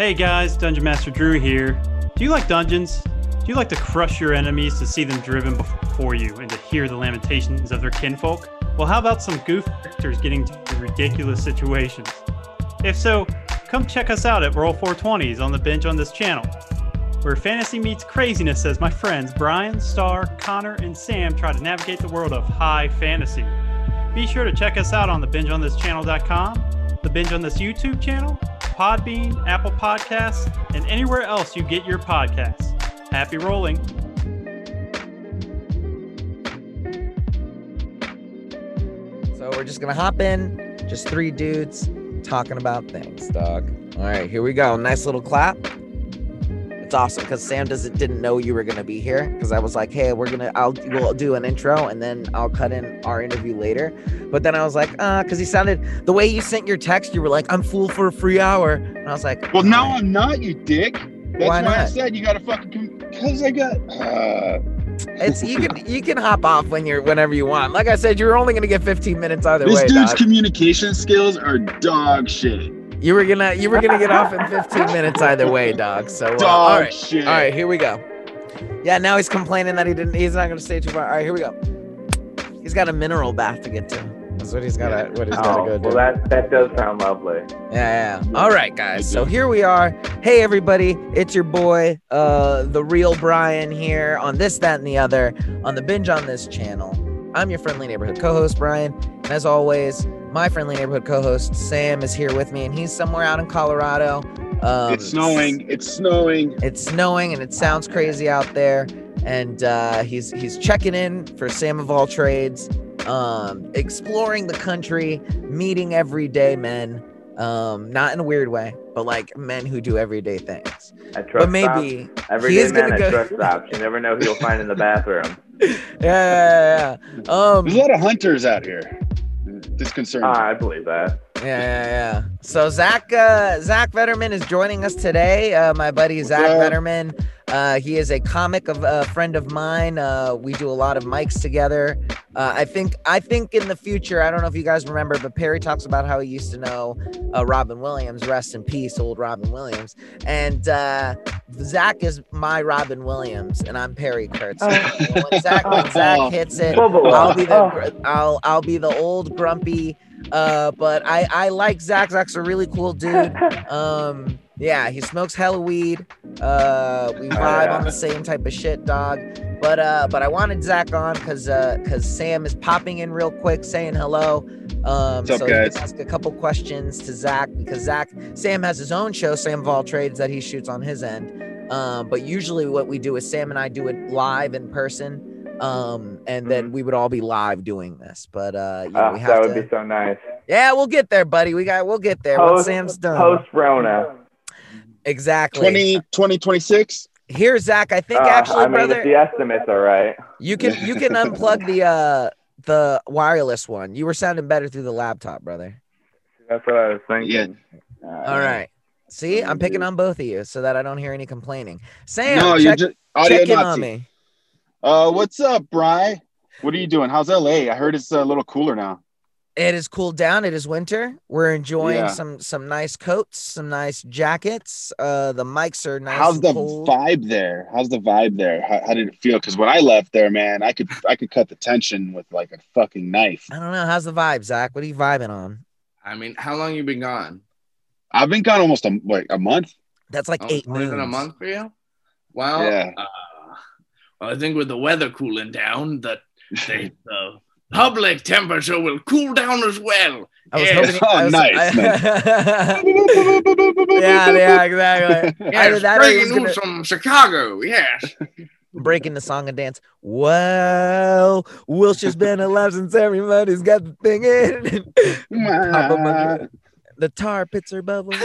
Hey guys, Dungeon Master Drew here. Do you like dungeons? Do you like to crush your enemies to see them driven before you and to hear the lamentations of their kinfolk? Well, how about some goof characters getting to ridiculous situations? If so, come check us out at Roll 420s on the binge on this channel, where fantasy meets craziness as my friends Bryan, Star, Connor, and Sam try to navigate the world of high fantasy. Be sure to check us out on the bingeonthischannel.com, the Binge on This YouTube channel, Podbean, Apple Podcasts, and anywhere else you get your podcasts. Happy rolling. So we're just gonna hop in, just three dudes talking about things, dog. All right, here we go. Nice little clap. It's awesome because Sam doesn't didn't know you were gonna be here because I was like, hey, we're gonna I'll we'll do an intro and then I'll cut in our interview later. But then I was like, uh, because he sounded the way you sent your text, you were like, I'm full for a free hour, and I was like, Well, now I'm not, you dick. That's Why why, I said you gotta fucking because I got. Uh, it's you can you can hop off when you're whenever you want. Like I said, you're only gonna get 15 minutes either this way. dude's dog. communication skills are dog shit. You were gonna you were gonna get off in 15 minutes either way, dog. So uh, Dog all right, shit. all right, here we go. Yeah, now he's complaining that he didn't. He's not gonna stay too far. All right, here we go. He's got a mineral bath to get to. That's what he's got. to What he's got to Oh, go do. well, that that does sound lovely. Yeah, yeah. All right, guys. So here we are. Hey, everybody. It's your boy, uh, the real Bryan here on this, that, and the other on the binge on this channel. I'm your friendly neighborhood co-host, Bryan. And as always, my friendly neighborhood co-host Sam is here with me, and he's somewhere out in Colorado. Um, it's snowing. It's snowing. It's snowing, and it sounds crazy out there. And uh, he's he's checking in for Sam of all trades, um, exploring the country, meeting everyday men. Um, not in a weird way, but like men who do everyday things. At truck But maybe stops, every he is man gonna at go- truck stops. You never know who you'll find in the bathroom. yeah, yeah, yeah. Um, There's a lot of hunters out here. Disconcerting. Ah, I believe that. Yeah, yeah, yeah. So Zach, uh, Zach Vedermann is joining us today. Uh, my buddy Zach? Vedermann. Uh, he is a comic of a friend of mine. Uh, we do a lot of mics together. Uh, I think, I think in the future, I don't know if you guys remember, but Perry talks about how he used to know uh, Robin Williams. Rest in peace, old Robin Williams. And uh, Zach is my Robin Williams, and I'm Perry Kurtz. when Zach, when Zach hits it, I'll be the Oh. I'll I'll be the old grumpy uh but I I like Zach. Zach's a really cool dude. Um yeah he smokes hella weed. Uh we Oh, vibe yeah. on the same type of shit dog. But uh but I wanted Zach on cuz uh cuz Sam is popping in real quick saying hello. Um What's up, so he guys? ask a couple questions to Zach because Zach Sam has his own show Sam of all trades that he shoots on his end. Um but usually what we do is Sam and I do it live in person um and then we would all be live doing this but uh you know, Oh, we that would to be so nice. yeah we'll get there buddy. We got we'll get there once Post- sam's done. Post Rona. exactly. 20, 2026? here zach i think Uh, actually I mean, brother the estimates are right. you can you can unplug the uh the wireless one. You were sounding better through the laptop brother. That's what I was thinking. Uh, all right. See i'm picking on both of you so that i don't hear any complaining. Sam no, you're check, just check in on me Uh, what's up, Bry? What are you doing? How's LA? I heard it's a little cooler now. it is cooled down it is winter we're enjoying Yeah. some some nice coats some nice jackets uh the mics are nice How's and the cold. vibe there? How's the vibe there? How, how did it feel? Because when I left there, man, I could I could cut the tension with like a fucking knife. i don't know how's the vibe zach what are you vibing on I mean, how long you been gone? I've been gone almost a what, a month. that's like Oh, eight more than a month for you? Well, Yeah. uh, well, I think with the weather cooling down, that the, the public temperature will cool down as well. I was Yes. hoping. Oh, I Oh, was, nice, I- yeah, yeah, exactly. Either Yes, that or he breaking was news from Chicago. Yes. breaking the song and dance. Well, Wilshire's been alive since everybody's got the thing in. Pop 'em under- the tar pits are bubbling.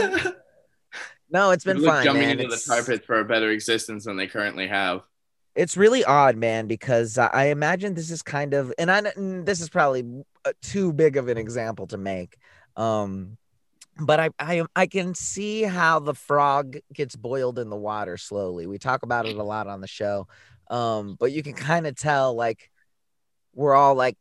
No, it's been People fine, jumping man. into the tar pits for a better existence than they currently have. It's really odd, man, because I imagine this is kind of, and I this is probably uh, too big of an example to make. Um, but I, I I can see how the frog gets boiled in the water slowly. We talk about it a lot on the show. Um, but you can kind of tell like we're all like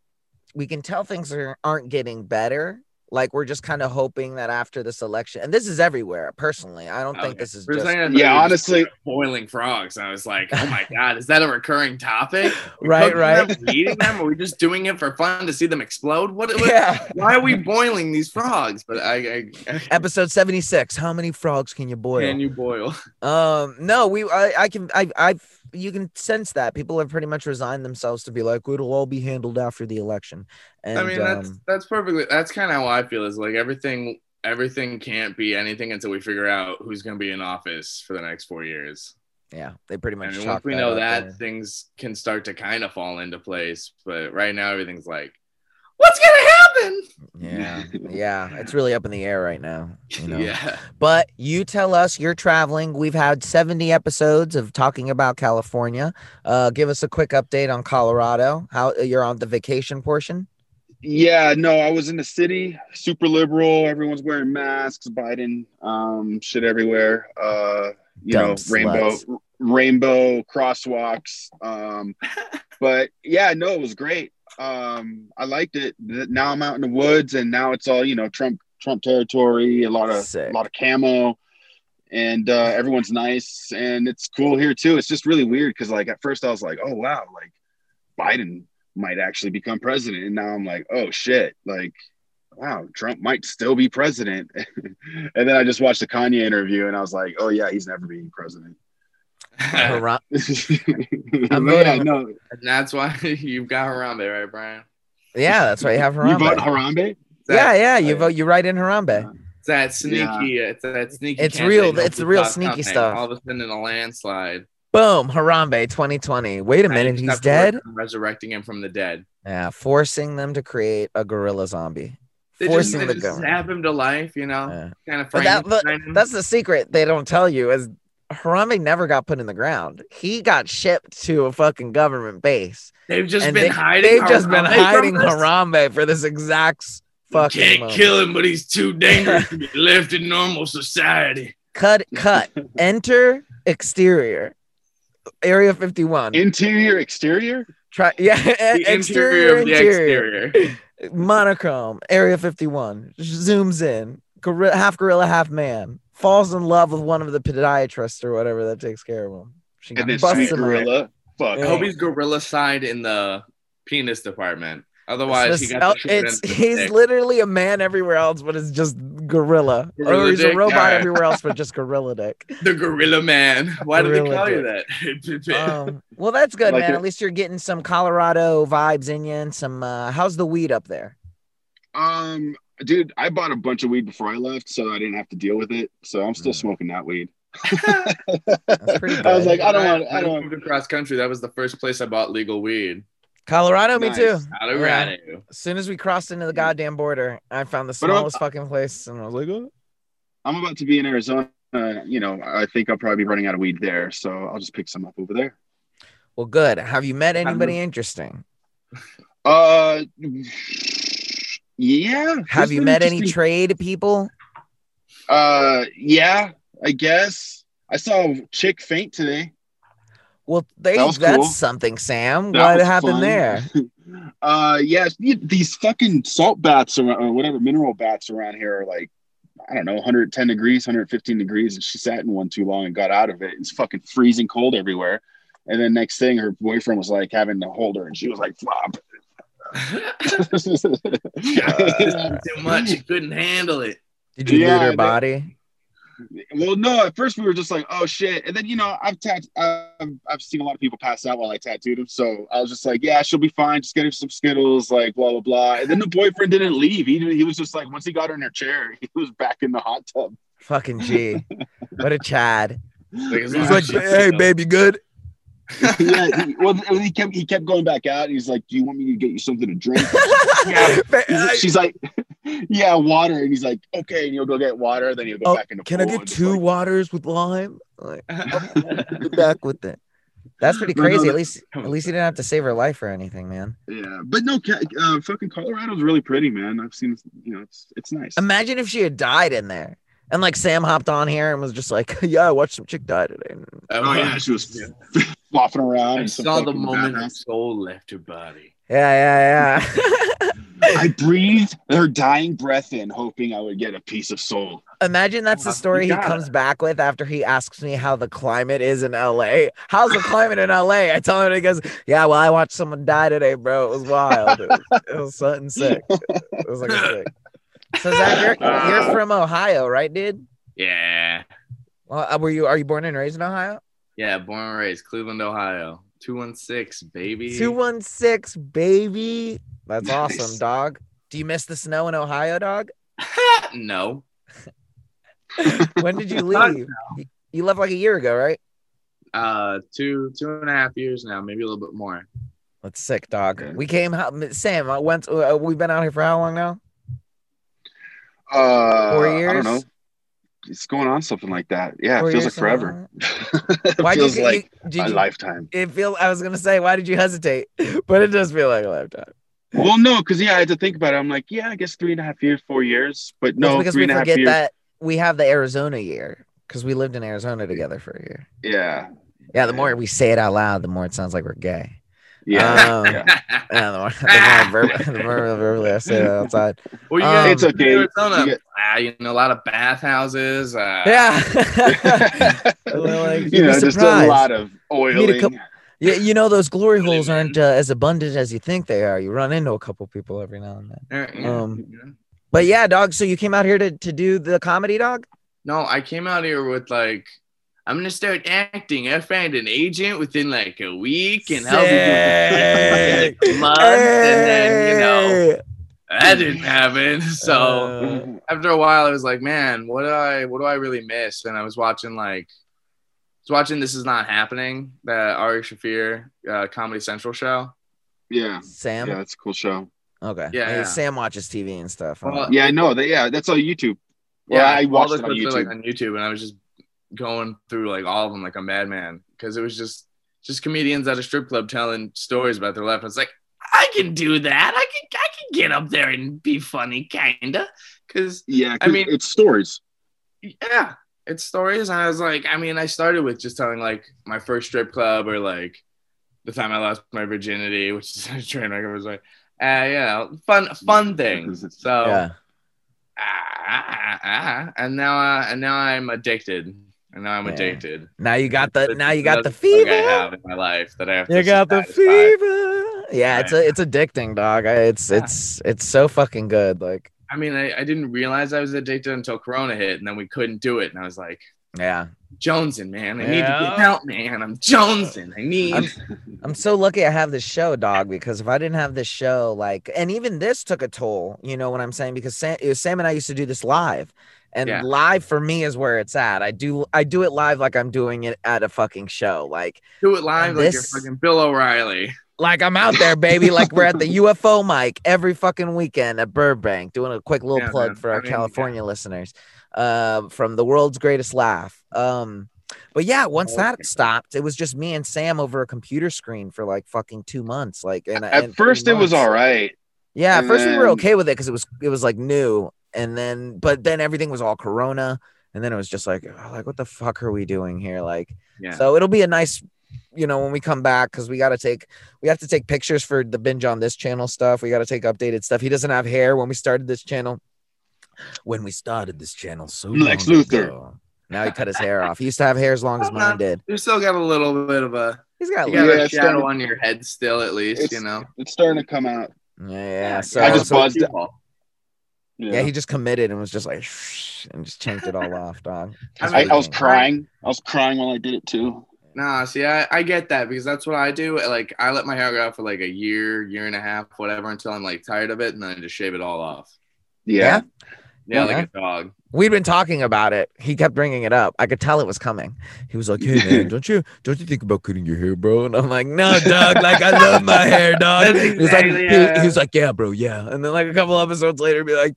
we can tell things are, aren't getting better, Like we're just kind of hoping that after this election, and this is everywhere. Personally, I don't think this is just second, Yeah, you just honestly- boiling frogs. I was like, oh my god, is that a recurring topic? We Right, right. them, we eating them? Are we just doing it for fun to see them explode? What? what yeah. Why are we boiling these frogs? But I, I, I Episode seventy six. How many frogs can you boil? can you boil? Um, no, we, I, I can, I, I, you can sense that people have pretty much resigned themselves to be like, it'll all be handled after the election. And I mean, that's um, that's perfectly. That's kind of how I feel. Is like everything, everything can't be anything until we figure out who's going to be in office for the next four years. yeah, they pretty I much. mean, once we know that, there. things can start to kind of fall into place. But right now, everything's like, what's going to happen? Yeah, yeah, it's really up in the air right now. You know? Yeah. But you tell us you're traveling. We've had 70 episodes of talking about California. Uh, give us a quick update on Colorado. How you're on the vacation portion? Yeah, no, I was in the city, super liberal. Everyone's wearing masks, Biden, um, shit everywhere. Uh, you Dumb know, rainbow, sluts. rainbow crosswalks. Um, but yeah, no, it was great. Um, I liked it. Now I'm out in the woods, and now it's all you know, Trump, Trump territory. A lot of, Sick. a lot of camo, and uh, everyone's nice, and it's cool here too. It's just really weird because, like, at first I was like, oh wow, like Biden might actually become president. And now I'm like, oh shit, like, wow, Trump might still be president. and then I just watched the Kanye interview and I was like, oh yeah, he's never being president. Hurrah- I'm voting- no, And that's why you've got Harambe, right, Bryan? Yeah, that's why you have Harambe. you vote Harambe. Harambe? It's Yeah, yeah, you vote. You write in Harambe. It's that sneaky. It's that sneaky. It's real- it's the real sneaky coming. stuff. All of a sudden, in a landslide. Boom, Harambe 2020. Wait a minute, he's have to work dead. Resurrecting him from the dead. Yeah, forcing them to create a gorilla zombie. They just, Forcing they the just government. snap him to life, you know. Yeah. Kind of But that- but That's the secret they don't tell you is Harambe never got put in the ground. He got shipped to a fucking government base. They've just been they, hiding. They've just been Harambe hiding us. Harambe for this exact s- You Can't moment. kill him, but he's too dangerous to be left in normal society. Cut, cut. Enter exterior. Area 51. Interior, exterior? Try, yeah, The exterior, interior of the interior. exterior. Monochrome. Area 51. Zooms in. Gorilla, half gorilla, half man. Falls in love with one of the podiatrists or whatever that takes care of him. She And then busts sweet gorilla. Fuck. Yeah. hope he's gorilla side in the penis department. Otherwise, he It's, got just- the it's he's dick. literally a man everywhere else, but it's just gorilla. or Gorilla he's a robot Alright. everywhere else, but just gorilla dick. the gorilla man. Why did they Gorilla call you that? Um, well, that's good, Like man. it- At least you're getting some Colorado vibes in you and some. Uh, how's the weed up there? Um, dude, I bought a bunch of weed before I left, so I didn't have to deal with it. So I'm still Mm. smoking that weed. That's pretty I was like, I don't want, When I don't want. across country. That was the first place I bought legal weed. Colorado, me Nice. too. Colorado. As soon as we crossed into the goddamn border, I found the smallest fucking place, and I was like, oh. I'm about to be in Arizona. You know, I think I'll probably be running out of weed there, so I'll just pick some up over there. "Well, good. Have you met I'm- anybody interesting? Uh, yeah. Have you met any trade people? uh, yeah, I guess. I saw a chick faint today. Well, they, That that's cool. something, Sam. That what happened fun. there? uh, yeah, these fucking salt baths around, or whatever mineral baths around here are like, I don't know, 110 degrees, 115 degrees, and she sat in one too long and got out of it. It's fucking freezing cold everywhere. And then next thing, her boyfriend was like having to hold her, and she was like, "Flop." Too much. He couldn't handle it. Did you Yeah, loot her they- body? well, no. At first, we were just like, "Oh shit!" And then you know, I've tat- I've, I've seen a lot of people pass out while I tattooed them, so I was just like, "Yeah, she'll be fine. Just get her some Skittles, like blah blah blah." And then the boyfriend didn't leave. He he was just like, once he got her in her chair, he was back in the hot tub. Fucking G. what a Chad. Like, He's like, hey, single. baby, good. yeah. He, well, he kept he kept going back out. He's like, "Do you want me to get you something to drink?" Yeah. She's like, "Yeah, water." And he's like, "Okay." And he'll go get water. Then he'll go Oh, back in the Can I get two like- waters with lime? Like, be back with it. That's pretty No, no, crazy. that- At least, at least you didn't have to save her life or anything, man. Yeah, but no, uh, fucking Colorado's really pretty, man. I've seen, you know, it's it's nice. Imagine if she had died in there, and like Sam hopped on here and was just like, "Yeah, I watched some chick die today." Oh yeah, she was flopping around. I saw the moment her soul left her body. Yeah, yeah, yeah. I breathed her dying breath in, hoping I would get a piece of soul. Imagine that's the Uh, story he comes back with after he asks me how the climate is in LA. How's the climate in LA? I tell him and he goes, Yeah, well, I watched someone die today, bro. It was wild. It was, it was something sick. It was like a sick. So Zach, you're, you're from Ohio, right, dude? Yeah. Well, uh, were you are you born and raised in Ohio? Yeah, born and raised, Cleveland, Ohio. 216, baby. 216, baby. That's Nice. awesome, dog. Do you miss the snow in Ohio, dog? no. When did you leave? You- You left like a year ago, right? Uh, two, two and a half years now, maybe a little bit more. That's sick, dog. Okay. We came, how- Sam. I went. Uh, we've been out here for how long now? Uh, Four years. I years? don't know. It's going on something like that. Yeah, Four it feels like forever. it Why feels you, like you, a you, lifetime. It feel. I was gonna say, why did you hesitate? But it does feel like a lifetime. Well, no, because yeah, I had to think about it. I'm like, yeah, I guess three and a half years, four years, but That's no, because three we and a half forget years. that we have the Arizona year because we lived in Arizona together for a year. Yeah, Yeah, the more we say it out loud, the more it sounds like we're gay. Yeah. Um, yeah. Yeah, the more, the more, verb, the more verbally I say it outside. Well, you Um, It's okay. Arizona, You get- ah, you know, a lot of bathhouses. Uh, Yeah. Like, you'd be know, just a lot of oiling. Yeah, you know those glory holes aren't uh, as abundant as you think they are. You run into a couple people every now and then. yeah, yeah, Um, yeah. But yeah, dog. So you came out here to, to do the comedy, dog? No, I came out here with like, I'm gonna start acting. I found an agent within like a week and help me Sick. with months, and then you know that didn't happen. So Uh, after a while, I was like, man, what do I what do I really miss? And I was watching like, I was watching This Is Not Happening, the Ari Shaffir uh, Comedy Central show. yeah, Sam. yeah, it's a cool show. Okay. Yeah, Hey, yeah. Sam watches TV and stuff. huh? Well, Yeah, no, they, yeah, that's on YouTube. Yeah, I all watched the it on clips are, YouTube. like on YouTube, and I was just going through like all of them like a madman because it was just just comedians at a strip club telling stories about their life. I was like I can do that. I can I can get up there and be funny, kinda. Because yeah, I mean- it's stories. yeah, it's stories. And I was like, I mean, I started with just telling like my first strip club or like the time I lost my virginity, which is a train wreck. I was like, uh, you know, fun fun things. So yeah. ah, ah, ah, and now uh, and now I'm addicted. And now I'm Yeah. addicted. Now you got the It's now you got the another bug I fever. have in my life that I have You to got the satisfy. fever. Yeah, it's a, it's addicting, dog. It's Yeah. it's it's so fucking good. Like, I mean, I, I didn't realize I was addicted until Corona hit, and then we couldn't do it. And I was like, yeah. Jonesing, man, I need to get out, man. I'm jonesing. I need. I'm- I'm so lucky I have this show, dog, because if I didn't have this show, like, and even this took a toll, you know what I'm saying? Because Sam, it was Sam and I used to do this live, and Yeah. live for me is where it's at. I do, I do it live like I'm doing it at a fucking show, like, do it live like this- you're fucking Bill O'Reilly. like I'm out there, baby. like we're at the UFO mic every fucking weekend at Burbank, doing a quick little Yeah, plug man. for our I mean, California listeners, uh, from the world's greatest laugh. Um, but yeah, once Oh, that stopped, it was just me and Sam over a computer screen for like fucking two months. Like, and At and first, it was all right. Yeah, at And first we were okay with it because it was it was like new, and then but then everything was all Corona, and then it was just like oh, like what the fuck are we doing here? Like, Yeah. so it'll be a nice, you know, when we come back because we got to take we have to take pictures for the binge on this channel stuff. We got to take updated stuff. He doesn't have hair when we started this channel. When we started this channel, so Lex long Luthor. Now he cut his hair off. He used to have hair as long as mine no. did. you still got a little bit of a He's got a you got little, Yeah, a shadow starting- on your head still, at least. You know. It's starting to come out. yeah, yeah. So, I just so- buzzed it. Yeah, he just committed and was just like and just chanked it all off, dog. I, what I was crying. I was crying while I did it too. Nah, see, I, I get that because that's what I do. Like, I let my hair grow out for like a year, year and a half, whatever, until I'm like tired of it, and then I just shave it all off. Yeah. Yeah, Yeah. like a dog. We'd been talking about it. He kept bringing it up. I could tell it was coming. He was like, "Hey man, don't you don't you think about cutting your hair, bro?" And I'm like, "No, dog. Like I love my hair, dog." That's He was like, exactly he, it. he was like, "Yeah, bro, yeah." And then like a couple episodes later, be like,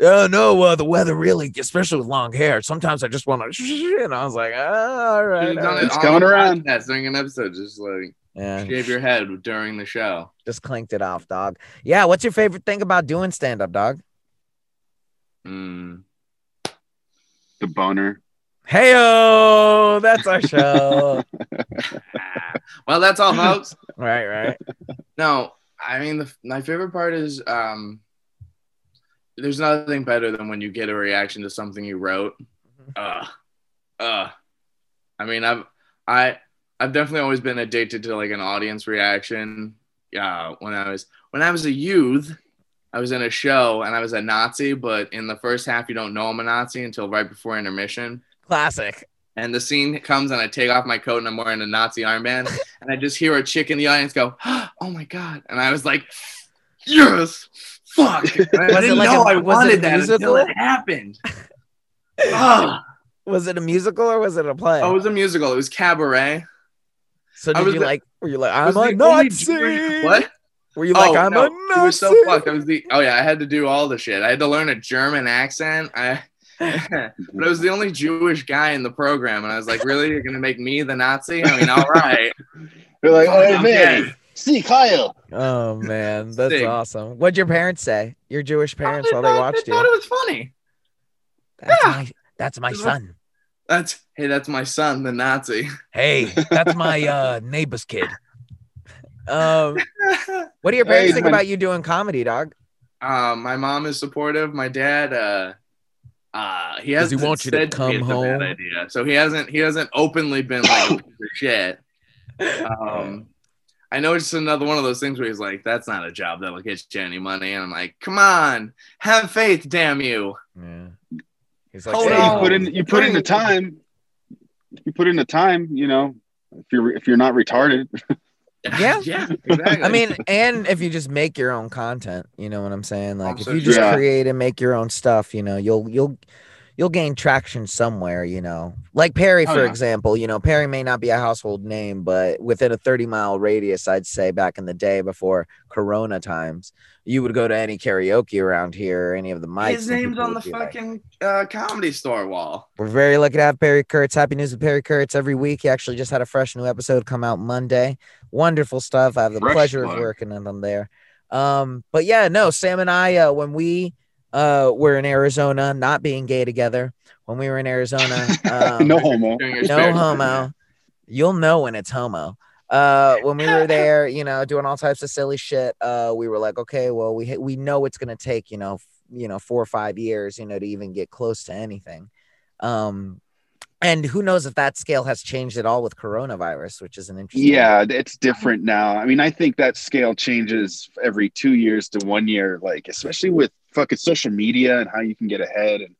"Oh no, uh, the weather really, especially with long hair. Sometimes I just want to." And I was like, oh, "All right, Should've all done It's on going the around. podcast during an episode, just like Yeah, shave your head during the show. just clinked it off, dog. Yeah, what's your favorite thing about doing stand up, dog? Mm. The boner. Heyo, that's our show. Well, that's all, folks. right, right. No, I mean the, my favorite part is um there's nothing better than when you get a reaction to something you wrote. Uh, uh, I mean, I've I I've definitely always been addicted to like an audience reaction. Yeah, when I was when I was a youth, I was in a show and I was a Nazi, but in the first half you don't know I'm a Nazi until right before intermission. Classic. And the scene comes and I take off my coat and I'm wearing a Nazi armband and I just hear a chick in the audience go, "Oh my god!" And I was like, "Yes, fuck!" I didn't like know a- I wanted that musical? until it happened. Ah. Was it a musical or was it a play? oh, it was a musical. It was Cabaret. so did you the- like? Were you like, I'm was a the only Nazi? Jewish- What? Were you like, oh, I'm no, a It Nazi? was so fucked. I was the oh yeah, I had to do all the shit. I had to learn a German accent. I but I was the only Jewish guy in the program, and I was like, really, you're gonna make me the Nazi? I mean, all right. They're like, oh Okay. man, see Kyle. Oh man, that's Sick. awesome. What'd your parents say? Your Jewish parents while they watched they thought you? it was funny. That's Yeah. my that's my son. That's hey, that's my son, the Nazi. Hey, that's my uh neighbor's kid. Um, what do your Hey, parents think man. about you doing comedy, dog? um, my mom is supportive. My dad, uh, uh, he has he want you to come home? idea, so he hasn't he hasn't openly been like a piece of shit. Um, I know it's another one of those things where he's like, "That's not a job that'll get you any money," and I'm like, "Come on, have faith, damn you." Yeah. He's like, Hold Hey, "Hey, you put in you put in the time. You put in the time. You know, if you're if you're not retarded. Yeah. yeah, exactly. I mean, and if you just make your own content, you know what I'm saying? Like if Also you just. Yeah. create and make your own stuff, you know, you'll you'll you'll gain traction somewhere, you know. Like Perry, Oh, for yeah. example, you know, Perry may not be a household name, but within a 30 mile radius, I'd say back in the day before Corona times, you would go to any karaoke around here, or any of the mics. his name's on the be like, fucking uh, comedy store wall. we're very lucky to have Perry Kurtz. Happy news with Perry Kurtz every week. He actually just had a fresh new episode come out Monday. Wonderful stuff. I have the Fresh pleasure of working on them there. Um, but yeah, no, Sam and I, uh, when we uh we were in Arizona, not being gay together, when we were in Arizona, um, no homo. No homo. You'll know when it's homo. Uh, when we were there, you know, doing all types of silly shit, uh, we were like, okay, well, we we know it's gonna take, you know, f- you know, four or five years, you know, to even get close to anything. Um, and who knows if that scale has changed at all with coronavirus, which is an interesting. Yeah, it's different now. I mean, I think that scale changes every two years to one year, like especially with fucking social media and how you can get ahead. And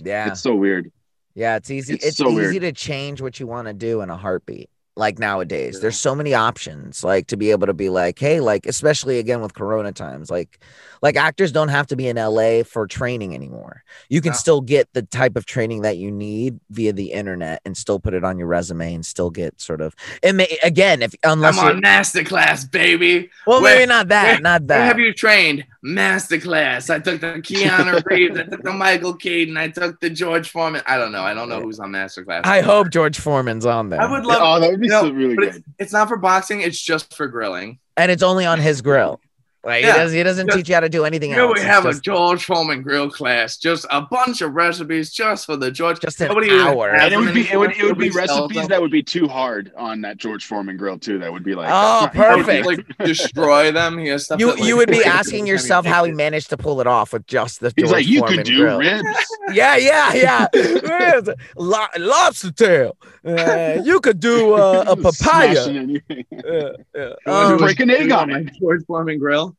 yeah, it's so weird. yeah. It's easy. it's It's, so easy weird. to change what you want to do in a heartbeat. Like nowadays, there's so many options. Like to be able to be like, hey, like especially again with Corona times, like like actors don't have to be in LA for training anymore. You can No. still get the type of training that you need via the internet and still put it on your resume and still get sort of. It may again if unless I'm you're, on masterclass, baby. well where- maybe not that, where- not Where that. have you trained? Masterclass. I took the Keanu Reeves. I took the Michael Keaton. I took the George Foreman. I don't know. I don't know who's on Masterclass. I hope George Foreman's on there. I would oh, love. Oh, that would be you know, so really but good. it's, it's not for boxing. It's just for grilling. and it's only on his grill. Like Yeah. he, does, he doesn't Just- teach you how to do anything Here else. we It's have just, a George Foreman grill class. Just a bunch of recipes just for the George. just an Nobody hour. And it would be it would it would be anymore. Nobody sells recipes that would be too hard on that George Foreman grill too. That would be like Oh, that's not- perfect. Like destroy them. He has stuff. You that, like, you would be asking yourself how he managed to pull it off with just the He's George like, you Foreman could do grill. ribs. Yeah, yeah, yeah. Yes. Lo- lobster tail. Uh, you could do uh, a papaya. Smashing anything. Yeah, yeah. Um, break an egg on my it. George Foreman grill.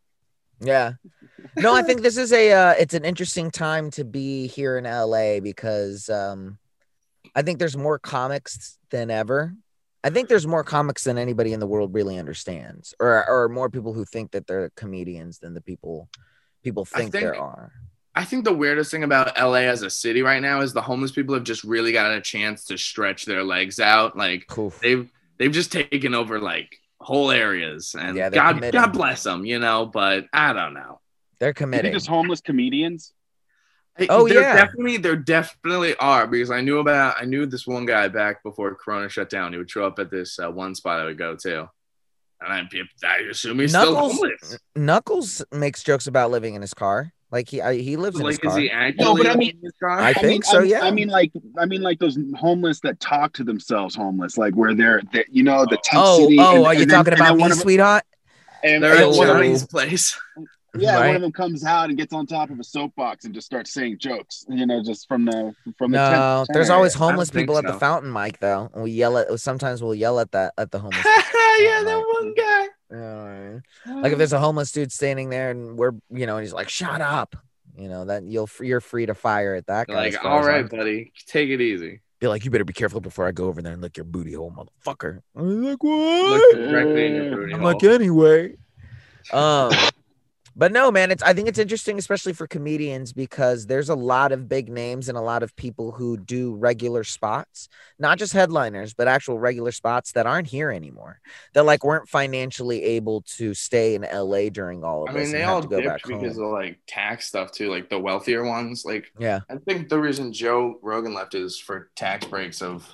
Yeah. No, I think this is a uh, it's an interesting time to be here in LA because um, I think there's more comics than ever. I think there's more comics than anybody in the world really understands, or or more people who think that they're comedians than the people people I think, there are. I think the weirdest thing about LA as a city right now is the homeless people have just really got a chance to stretch their legs out. Like Poof. they've they've just taken over like whole areas, and Yeah, God committed. God bless them, you know. But I don't know. They're You think committing. there's homeless comedians? Oh, there yeah. definitely there definitely are because I knew about I knew this one guy back before Corona shut down. He would show up at this uh, one spot I would go to, and I, I assume he's still Knuckles homeless. Knuckles makes jokes about living in his car. Like he I, he lives in his Like, is car. he actually? No, but I mean- in his? I I think mean, so, yeah. I mean, like, I mean, like those homeless that talk to themselves homeless, like where they're, they're you know, the tent Oh, city. oh, and- are you and then- talking and about then me, one of- sweetheart? And, They're and at then one of- Johnny's place. Yeah, one of them comes out and gets on top of a soapbox and just starts saying jokes. You know, just from the from the. No, there's always homeless think people at the fountain mic though. and We yell at sometimes we'll yell at that at the homeless. yeah, that one guy. You know what I mean? Like if there's a homeless dude standing there and we're you know and he's like shut up, you know that you'll you're free to fire at that guy. like, all right, buddy, take it easy. be like you better be careful before I go over there and lick your booty hole, motherfucker. I'm like Look what? directly in your booty I'm hole. like anyway. Um, but no, man, it's I think it's interesting, especially for comedians, because there's a lot of big names and a lot of people who do regular spots, not just headliners, but actual regular spots that aren't here anymore. That like weren't financially able to stay in LA during all of I this. mean, they all go back dipped because home. of like tax stuff too, like the wealthier ones. Like, Yeah, I think the reason Joe Rogan left is for tax breaks of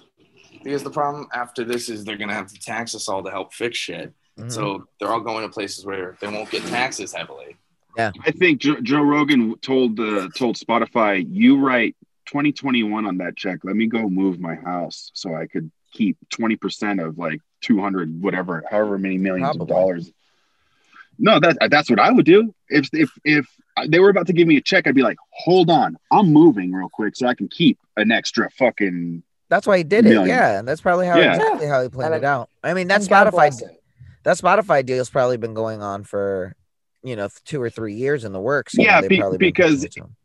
because the problem after this is they're gonna have to tax us all to help fix shit. Mhm. So they're all going to places where they won't get taxes heavily. Yeah, I think Joe, Joe Rogan told uh, told Spotify, "You write 2021 on that check. Let me go move my house so I could keep 20 percent of like 200 whatever, however many millions Probably. of dollars." No, that that's what I would do. If if if they were about to give me a check, I'd be like, "Hold on, I'm moving real quick so I can keep an extra fucking." that's why he did it. Yeah, that's probably how Yeah. exactly how he planned it out. I mean, that's Spotify bless him. That Spotify deal's probably been going on for you know two or three years in the works. Yeah, be- because pushing it to him.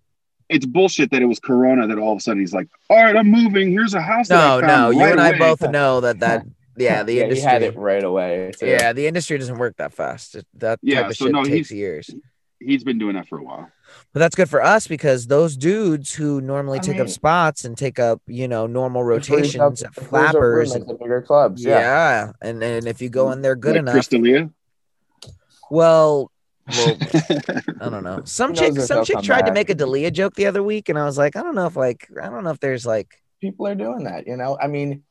It's bullshit that it was Corona that all of a sudden he's like, "All right, I'm moving. Here's a house." that No, I no, you right and I away." both know that that yeah the yeah, industry he had it right away. too. yeah the industry doesn't work that fast. It- That Yeah, type of so shit no, takes he's- years. He's been doing that for a while. But that's good for us because those dudes who normally I take up spots and take up you know normal It up- rotations at it frees up flappers and at the bigger clubs. yeah. Yeah. and and if you go in there good like enough, Chris D'Elia. well. Well, I don't know. Some chick, some chick come tried to make a D'Elia joke the other week, and I was like, I don't know if like, I don't know if there's like, People are doing that, you know. I mean,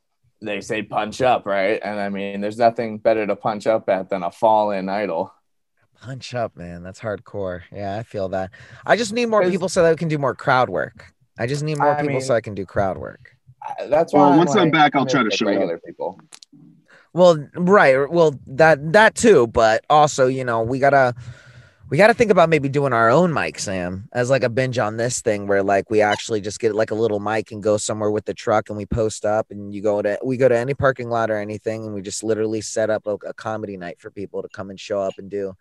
they say punch up, right? And I mean, there's nothing better to punch up at than a fallen idol. Punch up, man. That's hardcore. Yeah, I feel that. I just need more people so that we can do more crowd work. I just need more I people so I can do crowd work. I- That's Well, why. once I'm back, I'll try gonna show up. regular people. Well, right. Well, that that too, but also, you know, we gotta we gotta think about maybe doing our own mic, Sam, as like a binge on this thing where like we actually just get like a little mic and go somewhere with the truck and we post up and you go to we go to any parking lot or anything and we just literally set up a, a comedy night for people to come and show up and do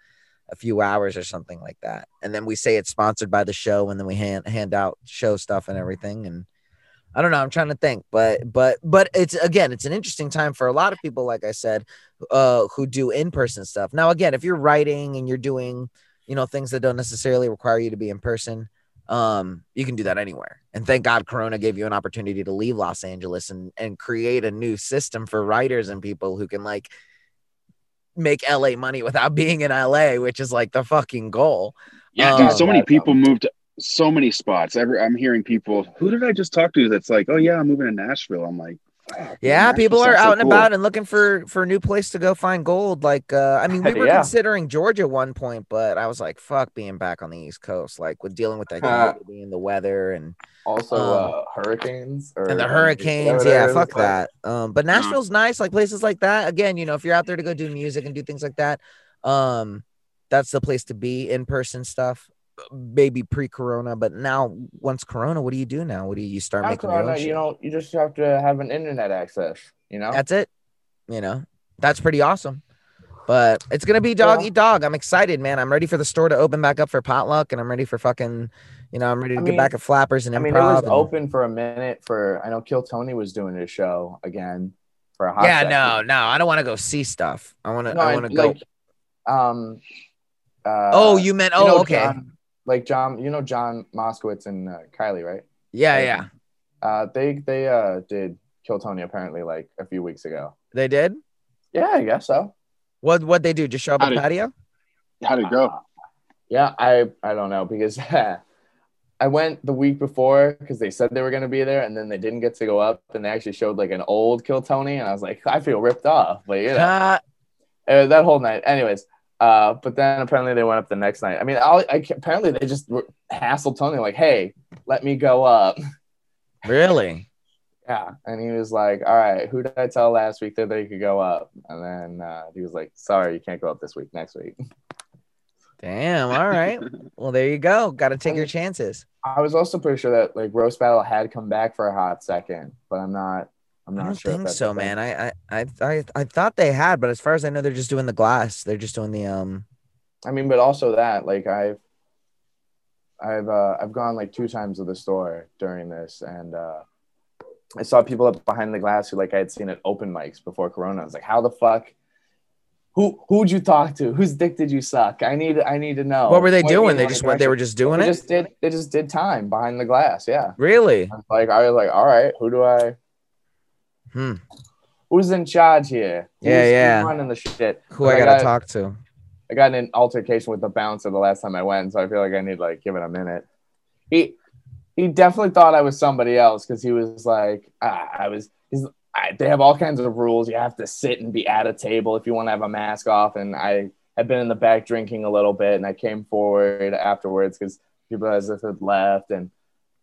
a few hours or something like that. And then we say it's sponsored by the show and then we hand hand out show stuff and everything and I don't know. I'm trying to think, but but but it's again, it's an interesting time for a lot of people, like I said, uh, who do in-person stuff. Now, again, if you're writing and you're doing, you know, things that don't necessarily require you to be in person, um, you can do that anywhere. And thank God Corona gave you an opportunity to leave Los Angeles and and create a new system for writers and people who can like make LA money without being in LA, which is like the fucking goal. Yeah, Um, dude, so many people moved to so many spots. Every, I'm hearing people. Who did I just talk to? That's like, oh yeah, I'm moving to Nashville. I'm like, Yeah, people are sounds so out and cool. about and looking for for a new place to go find gold. Like, uh, I mean, we were Yeah. considering Georgia one point, but I was like, "Fuck," being back on the East Coast, like with dealing with Huh. humidity and the weather and Also, Um, uh, hurricanes or and the hurricanes. Yeah, fuck that. Um, but Nashville's nice, like places like that. Again, you know, if you're out there to go do music and do things like that, um, that's the place to be in person stuff. Maybe pre-corona, but now once corona, what do you do now? What do you, you start Not making corona, you know, you just have to have an internet access. You know, That's it. You know, that's pretty awesome. But it's gonna be dog Yeah. eat dog. I'm excited, man. I'm ready for the store to open back up for potluck, and I'm ready for fucking, you know, I'm ready to I get mean- back at flappers and I improv. mean, it was and- open for a minute. For I know Kill Tony was doing his show again for a hot. yeah, second. no, no, I don't want to go see stuff. I want to, no, I want to go. like, um, uh, oh, you meant? you Oh, know okay. John- like John, you know John Moskowitz and uh, Kylie, right? yeah, yeah, Uh, they they uh did Kill Tony apparently like a few weeks ago. they did. Yeah, I guess so. What? What they do? Just show up How at the patio? How'd it go? Yeah, I I don't know because I went the week before because they said they were gonna be there and then they didn't get to go up and they actually showed like an old Kill Tony and I was like I feel ripped off, but you know Uh, uh, that whole night. Anyways, uh, but then apparently they went up the next night. I mean, I, I apparently they just hassled Tony like, hey, let me go up. really? Yeah, and he was like, all right, who did I tell last week that they could go up? And then uh, he was like, sorry, you can't go up this week. Next week. Damn. All right. Well, there you go. Got to take your chances. I was also pretty sure that like roast battle had come back for a hot second, but I'm not. I'm not I don't sure. think so, man. I, I, I, I, thought they had, but as far as I know, they're just doing the glass. They're just doing the um. I mean, but also that like I've I've uh, I've gone like two times to the store during this, and uh, I saw people up behind the glass who like I had seen at open mics before Corona. I was like, how the fuck? Who who'd you talk to? Whose dick did you suck? I need I need to know. What were they me doing? They just went. They were just doing They it. just did they just did time behind the glass. Yeah. Really? I like I was like, all right, who do I? Hmm. Who's in charge here? Yeah, Who's- who's yeah. running the shit. Who I I gotta got- talk to? I got in an altercation with the bouncer the last time I went, so I feel like I need like give it a minute. He he definitely thought I was somebody else because he was like, ah, I was. He's, I, they have all kinds of rules. You have to sit and be at a table if you want to have a mask off. And I had been in the back drinking a little bit, and I came forward afterwards because people as if had left, and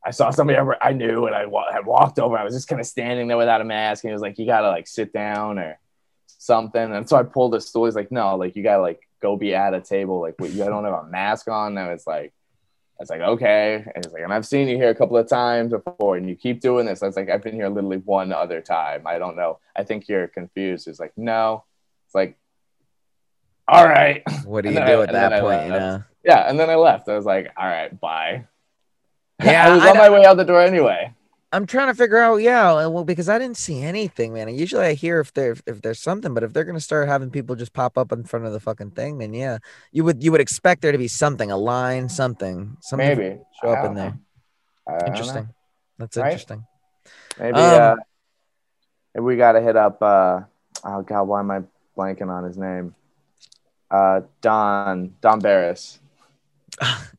I saw somebody I I knew, and I wa- had walked over. I was just kind of standing there without a mask, and he was like, "You gotta like sit down or." something. And so I pulled a stool. He's like, no, like you gotta like go be at a table. Like what, you don't have a mask on. And it's like, I was like, okay. And he's like, and I've seen you here a couple of times before, and you keep doing this. I was like, I've been here literally one other time. I don't know. I think you're confused. He's like, no. It's like, all right. What do you do I- at that I point? You know. Yeah. And then I left. I was like, all right, bye. Yeah, I was I on my way out the door anyway. I'm trying to figure out, yeah, well, because I didn't see anything, man. And usually I hear if there if there's something, but if they're gonna start having people just pop up in front of the fucking thing, then yeah, you would you would expect there to be something, a line, something, something Maybe. show up in there. know. Know. Interesting. That's Right? interesting. Maybe Um, uh maybe we gotta hit up uh oh god, why am I blanking on his name? Uh Don Don Barris.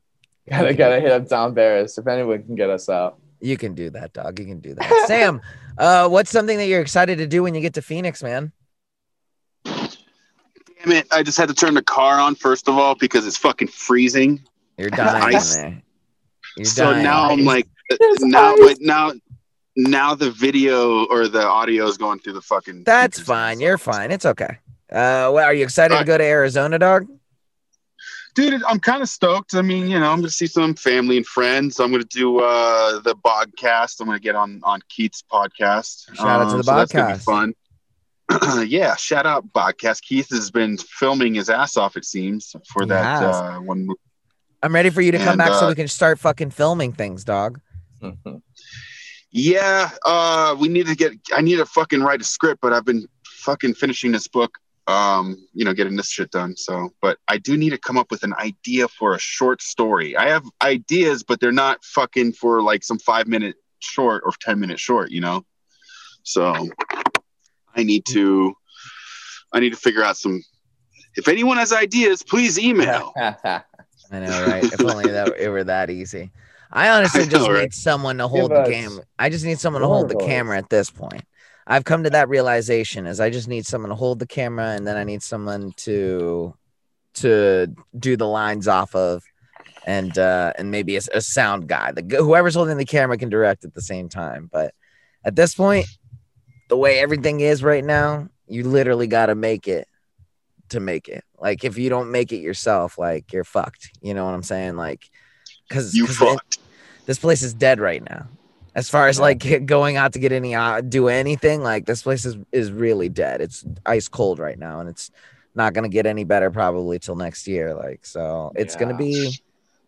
gotta gotta hit up Tom Barris if anyone can get us out. You can do that, dog. You can do that. Sam, uh, what's something that you're excited to do when you get to Phoenix, man? Damn it! I just had to turn the car on first of all because it's fucking freezing. You're dying in Ice. there. You're so dying. now I'm like, There's now, ice. but now, now the video or the audio is going through the fucking. That's fine. You're fine. It's okay. Uh, well, are you excited to go to Arizona, dog? Dude. I'm kind of stoked. I mean, you know, I'm gonna see some family and friends. I'm gonna do uh the podcast. I'm gonna get on on Keith's podcast. Shout out to Um, the so that's gonna be podcast. fun. yeah, shout out podcast. Keith has been filming his ass off. It seems for He that uh, one. I'm ready for you to come And, back so uh, we can start fucking filming things, dog. Yeah, uh, we need to get. I need to fucking write a script, but I've been fucking finishing this book. Um, you know, getting this shit done. So, but I do need to come up with an idea for a short story. I have ideas, but they're not fucking for like some five minute short or ten minute short. You know, so I need to. I need to figure out some. If anyone has ideas, please email. I know, right? if only that it were that easy. I honestly I just know, need someone to hold Give the camera. I just need someone to hold the voice. camera at this point. I've come to that realization is I just need someone to hold the camera and then I need someone to to do the lines off of and uh and maybe a, a sound guy. The whoever's holding the camera can direct at the same time. But at this point, the way everything is right now, you literally got to make it to make it. Like if you don't make it yourself, like you're fucked. You know what I'm saying? Like because You fucked. this place is dead right now. As far as like going out to get any uh, do anything, like this place is is really dead. It's ice cold right now, and it's not gonna get any better probably till next year. Like so, it's gonna be,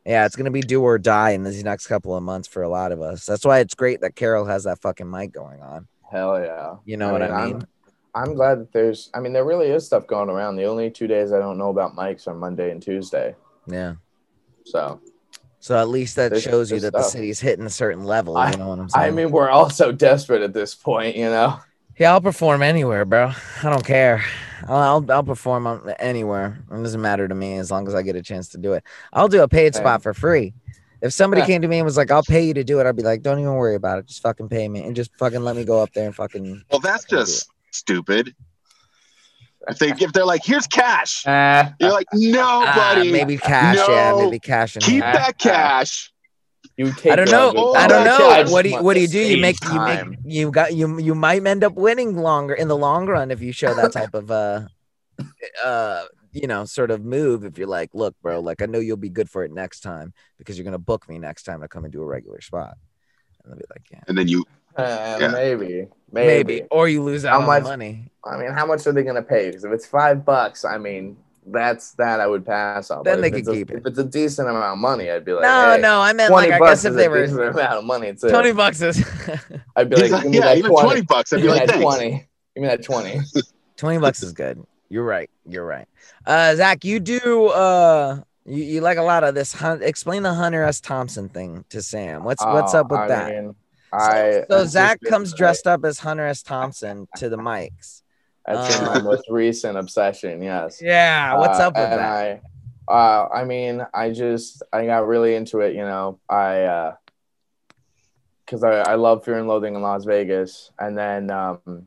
yeah, it's gonna be do or die in these next couple of months for a lot of us. That's why it's great that Carol has that fucking mic going on. Hell yeah. You know what I I'm- mean? I'm glad that there's I mean there really is stuff going around. The only two days I don't know about mics are Monday and Tuesday. Yeah. So So at least that There's- shows you there's that the stuff. city's hitting a certain level. I- you know what I'm saying? I mean we're all so desperate at this point, you know. Yeah, I'll perform anywhere, bro. I don't care. I'll I'll, I'll perform on anywhere. It doesn't matter to me as long as I get a chance to do it. I'll do a paid Same. spot for free. If somebody Yeah. came to me and was like, "I'll pay you to do it," I'd be like, "Don't even worry about it. Just fucking pay me and just fucking let me go up there and fucking." Well, that's just stupid. If they if they're like, here's cash, Ah, you're like, no, Ah, buddy, maybe cash. yeah, maybe cash. And keep Ah. that cash. you take I don't know. hundred I don't know. I What do you What do you do? You make stage you make you got you you might end up winning longer in the long run if you show that type of uh uh you know, sort of move if you're like, look, bro, like I know you'll be good for it next time because you're gonna book me next time to come and do a regular spot. And they'll be like, yeah, And then you, Uh, Yeah. maybe, maybe. maybe, Or you lose out How on much- money. I mean, how much are they gonna pay? Because if it's five bucks, I mean, that's that I would pass on. Then they could it's a- keep it. If it's a decent amount of money, I'd be like, no, hey, no, I meant Twenty like I bucks guess if is they a were decent amount of money too. Twenty bucks is I'd be like, like, yeah, that even 20. 20 bucks. I'd be like, thanks. 20. Give me that 20. twenty bucks is good. You're right. You're right. Uh Zach, you do uh you, you like a lot of this hunt explain the Hunter S. Thompson thing to Sam. What's what's Oh, up with I that? mean, I so I'm Zach comes dressed up as Hunter S. Thompson to the mics. That's my most recent obsession. Yes. Yeah, what's Uh, up with and that? I, uh, I mean, I just I got really into it. You know, I uh, because I, I love Fear and Loathing in Las Vegas, and then um,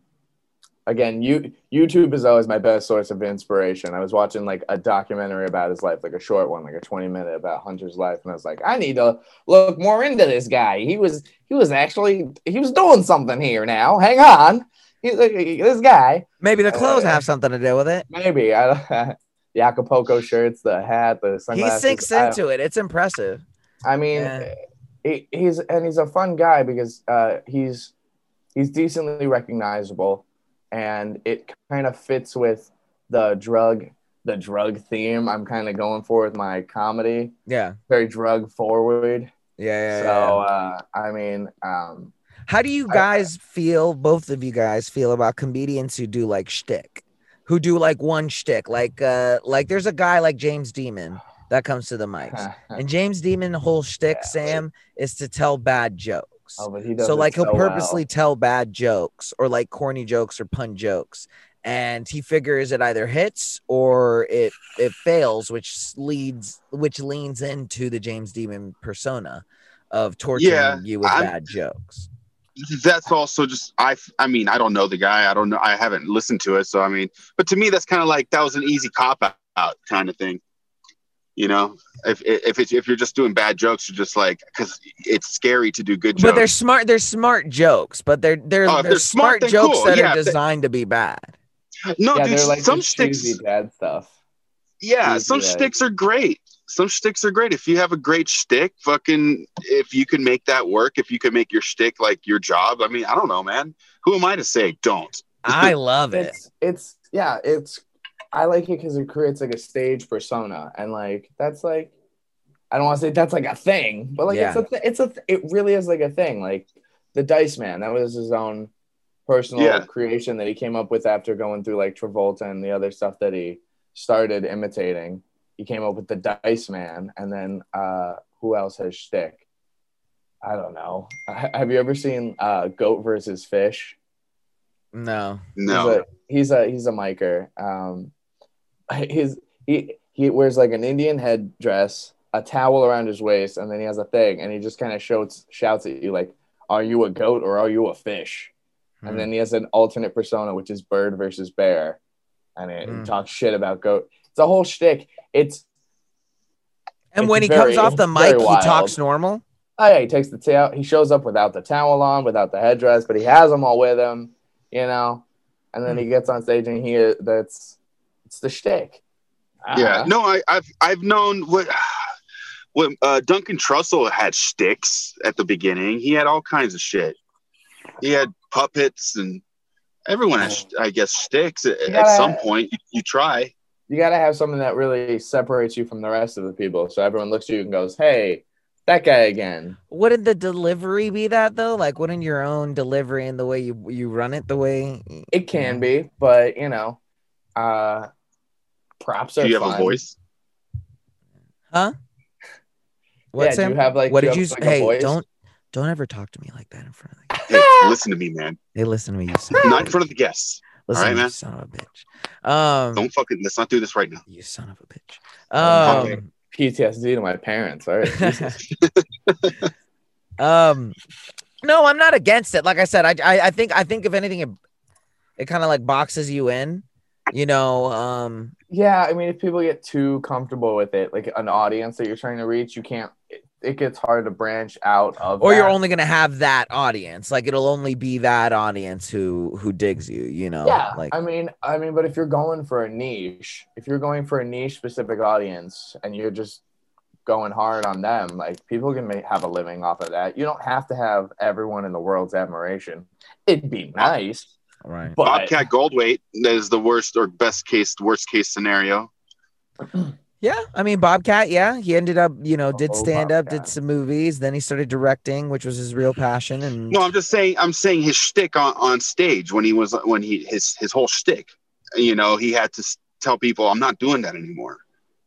again, you YouTube is always my best source of inspiration. I was watching like a documentary about his life, like a short one, like a twenty minute about Hunter's life, and I was like, I need to look more into this guy. He was he was actually he was doing something here. Now, hang on, He's like, this guy. Maybe the clothes uh, have something to do with it. Maybe I the Acapulco shirts, the hat, the He sinks into it. It's impressive. I mean, Yeah. he, he's and he's a fun guy because uh, he's he's decently recognizable, and it kind of fits with the drug the drug theme I'm kind of going for with my comedy. Yeah. Very drug forward. Yeah. yeah, so yeah. uh, I mean, um, How do you I- guys feel, both of you guys feel about comedians who do like shtick, who do like one shtick? Like uh like there's a guy like James Demon that comes to the mics. And James Demon whole shtick. Sam, is to tell bad jokes. Oh, but he does so like he'll so purposely well. tell bad jokes or like corny jokes or pun jokes and he figures it either hits or it it fails which leads which leans into the james demon persona of torturing Yeah, you with I'm- bad jokes. That's also just I I mean I don't know the guy. I don't know I haven't listened to it so I mean but to me that's kind of like that was an easy cop out kind of thing you know if if it's if you're just doing bad jokes you're just like because it's scary to do good jokes but they're smart they're smart jokes but they're they're, Oh, if they're, they're smart, smart, jokes cool. that Yeah, are if they- designed to be bad. No yeah, dude they're like some sticks cheesy dad stuff. yeah cheesy, some like- sticks are great. Some sticks are great. If you have a great stick fucking if you can make that work if you can make your stick like your job I mean I don't know man. Who am I to say don't? I love it. It's it's yeah it's i like it because it creates like a stage persona and like that's like i don't want to say that's like a thing but like it's a th- it's a th- it really is like a thing like the dice man that was his own personal Yeah. creation that he came up with after going through like travolta and the other stuff that he started imitating. He came up with the dice man and then uh who else has shtick? I don't know. Have you ever seen uh goat versus fish? No. No. He's a he's a he's a micer. Um, his he he wears like an Indian headdress, a towel around his waist, and then he has a thing, and he just kind of shouts shouts at you like, "Are you a goat or are you a fish?" Hmm. And then he has an alternate persona, which is bird versus bear, and it, Hmm. he talks shit about goat. It's a whole shtick. It's and it's when he very- comes off the mic he talks normal oh yeah, he takes the tail. He shows up without the towel on, without the headdress, but he has them all with him, you know. And then he gets on stage and he that's it's the shtick. Yeah, Ah. no, I, I've I've known what when uh, Duncan Trussell had shticks at the beginning. He had all kinds of shit. He had puppets and everyone has, I guess, shticks at, at gotta- some point. You, you try. you got to have something that really separates you from the rest of the people, so everyone looks at you and goes, "Hey, that guy again." wouldn't the delivery be that though like wouldn't your own delivery and the way you you run it the way It can be, but you know, uh, props are Do you have a voice? huh yeah, Sam? do you have like? what did you have, say? like, Hey, voice? don't don't ever talk to me like that in front of the Hey, listen to me, man. Hey, listen to me, you son of Not in front of the guests. Listen All to me, you man. son of a bitch. Um, Don't fucking. Let's not do this right now. you son of a bitch. Um, PTSD to my parents. All right, um, no, I'm not against it. Like I said, I I, I think I think if anything, it, it kind of like boxes you in. You know, um, Yeah, I mean, if people get too comfortable with it, like an audience that you're trying to reach, you can't. it gets hard to branch out of. or you're only gonna have that audience. Like it'll only be that audience who who digs you. You know, yeah like i mean i mean but if you're going for a niche if you're going for a niche specific audience and you're just going hard on them like people can make, have a living off of that you don't have to have everyone in the world's admiration it'd be nice right. but Bobcat Goldthwait is the worst or best case, worst case scenario. Yeah, I mean Bobcat. Yeah, he ended up, you know, did Oh, stand up, did some movies. Then he started directing, which was his real passion. And No, I'm just saying. I'm saying his shtick on, on stage when he was when he his his whole shtick. You know, he had to tell people, "I'm not doing that anymore,"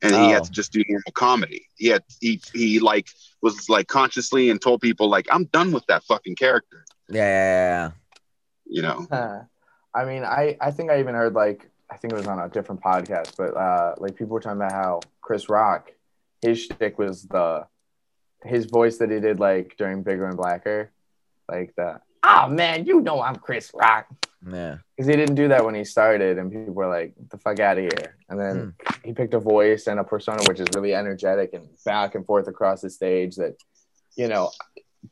and he had Oh. to just do normal comedy. He had he he like was like consciously and told people like, "I'm done with that fucking character." yeah, yeah, You know, I mean, I I think I even heard like I think it was on a different podcast, but uh, like people were talking about how Chris Rock, his shtick was the his voice that he did like during Bigger and Blacker, like the oh man, you know I'm Chris Rock, yeah, yeah. because he didn't do that when he started, and people were like, "The fuck out of here!" And then he picked a voice and a persona which is really energetic and back and forth across the stage that you know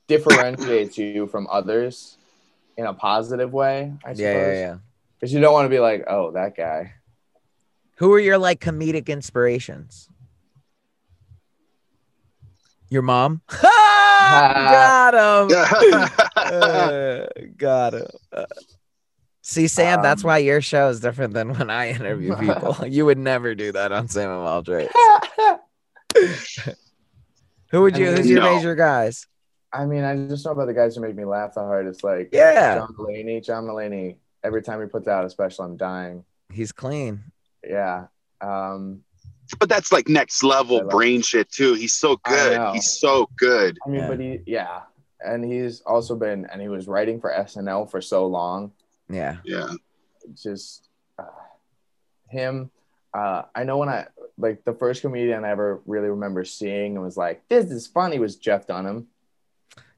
differentiates you from others in a positive way. I suppose yeah, yeah, yeah. because you don't want to be like, oh, that guy. Who are your like comedic inspirations? Your mom. got him. Uh, got him. Uh, see, Sam, that's Um, why your show is different than when I interview people. you would never do that on Sam and Maldry. Who would you? Who's your No. major guys? I mean, I just know about the guys who make me laugh the hardest. Like, Yeah. John Mulaney. John Mulaney. Every time he puts out a special, I'm dying. He's clean. Yeah. Um, but that's like next level love- brain shit too. He's so good. He's so good. I mean, Yeah. but he, yeah, and he's also been, and he was writing for SNL for so long. Yeah. Yeah. Just uh, him. Uh, I know when I like the first comedian I ever really remember seeing and was like, "This is funny," was Jeff Dunham.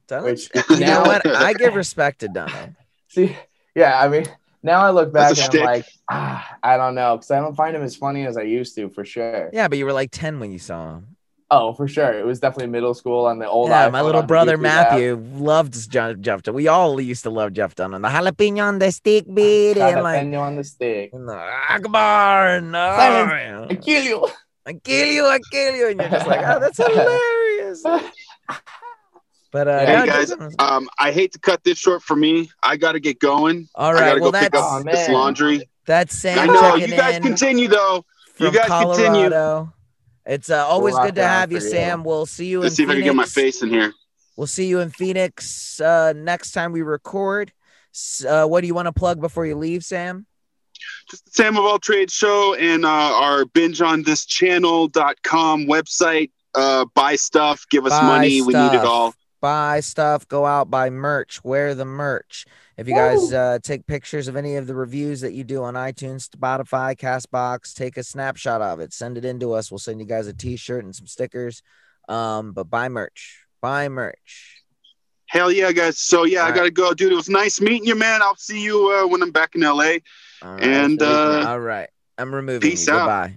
Dunham. Which You know what? I give respect to Dunham. see, yeah, I mean, now I look back That's a I'm like, ah, I don't know, because I don't find him as funny as I used to, for sure. Yeah, but you were like 10 when you saw him. Oh, for sure, it was definitely middle school on the old. yeah, my little brother YouTube app. Matthew loved John, Jeff Dunham. We all used to love Jeff Dunham. The jalapeno on the stick beat and like Jalapeno on the stick. and the Akbar. No, Silence. I kill you. I kill you, I kill you. And you're just like, oh, that's hilarious. But uh, Hey, no, guys, Dunham's- Um, I hate to cut this short for me. I got to get going. All right, I got to Well, go pick that's Oh, up this laundry. that's Sam I know. You guys continue though. You guys continue. Colorado. It's uh, always good to rock it on have you, for you. Sam. We'll see you Let's in see if I can get my face in here. We'll see you in Phoenix uh, next time we record. Uh, what do you want to plug before you leave, Sam? Just the Sam of All Trades show and uh, our binge on this channel.com website. Uh, buy stuff, give us Buy money. We need it all. Buy stuff, go out, buy merch, wear the merch. If you guys uh, take pictures of any of the reviews that you do on iTunes, Spotify, Castbox, take a snapshot of it, send it in to us. We'll send you guys a t-shirt and some stickers. Um, but buy merch, buy merch. Hell yeah, guys. So yeah, All I gotta go, dude. It was nice meeting you, man. I'll see you uh, when I'm back in LA. All right. And uh, all right, I'm removing peace you. out. Goodbye.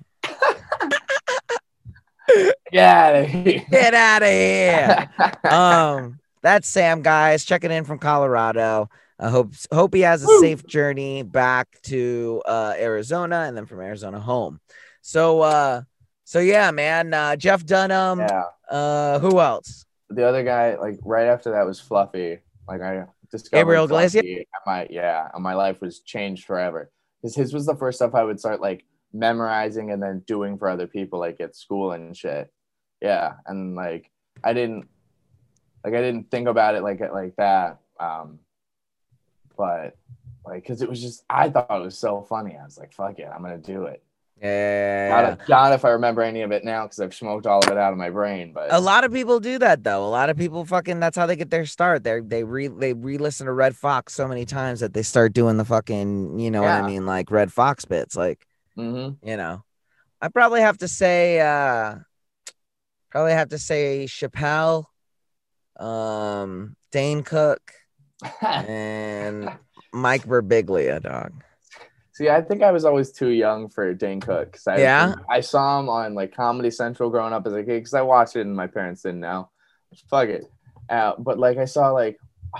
Yeah. here. Get out of here. um, that's Sam, guys, checking in from Colorado. I hope hope he has a safe journey back to uh, Arizona and then from Arizona home. So, uh, so yeah, man. Uh, Jeff Dunham. yeah. Uh, who else? The other guy, like right after that, was Fluffy. Like I discovered Gabriel Iglesias? Fluffy, and my yeah, my life was changed forever. Because his was the first stuff I would start like memorizing and then doing for other people, like at school and shit. Yeah, and like I didn't, like I didn't think about it like like that. Um, but like, cause it was just I thought it was so funny. I was like, fuck it, I'm gonna do it. Yeah. God, God, if I remember any of it now, because I've smoked all of it out of my brain. But A lot of people do that though. A lot of people fucking that's how they get their start. They they re they re-listen to Redd Foxx so many times that they start doing the fucking, you know what I mean, like Redd Foxx bits. Like Mhm. you know i probably have to say uh probably have to say chappelle um dane cook and mike birbiglia dog See, I think I was always too young for Dane Cook. 'cause I, Yeah? I saw him on like Comedy Central growing up as a kid because I watched it and my parents didn't know. fuck it. Uh, but like I saw like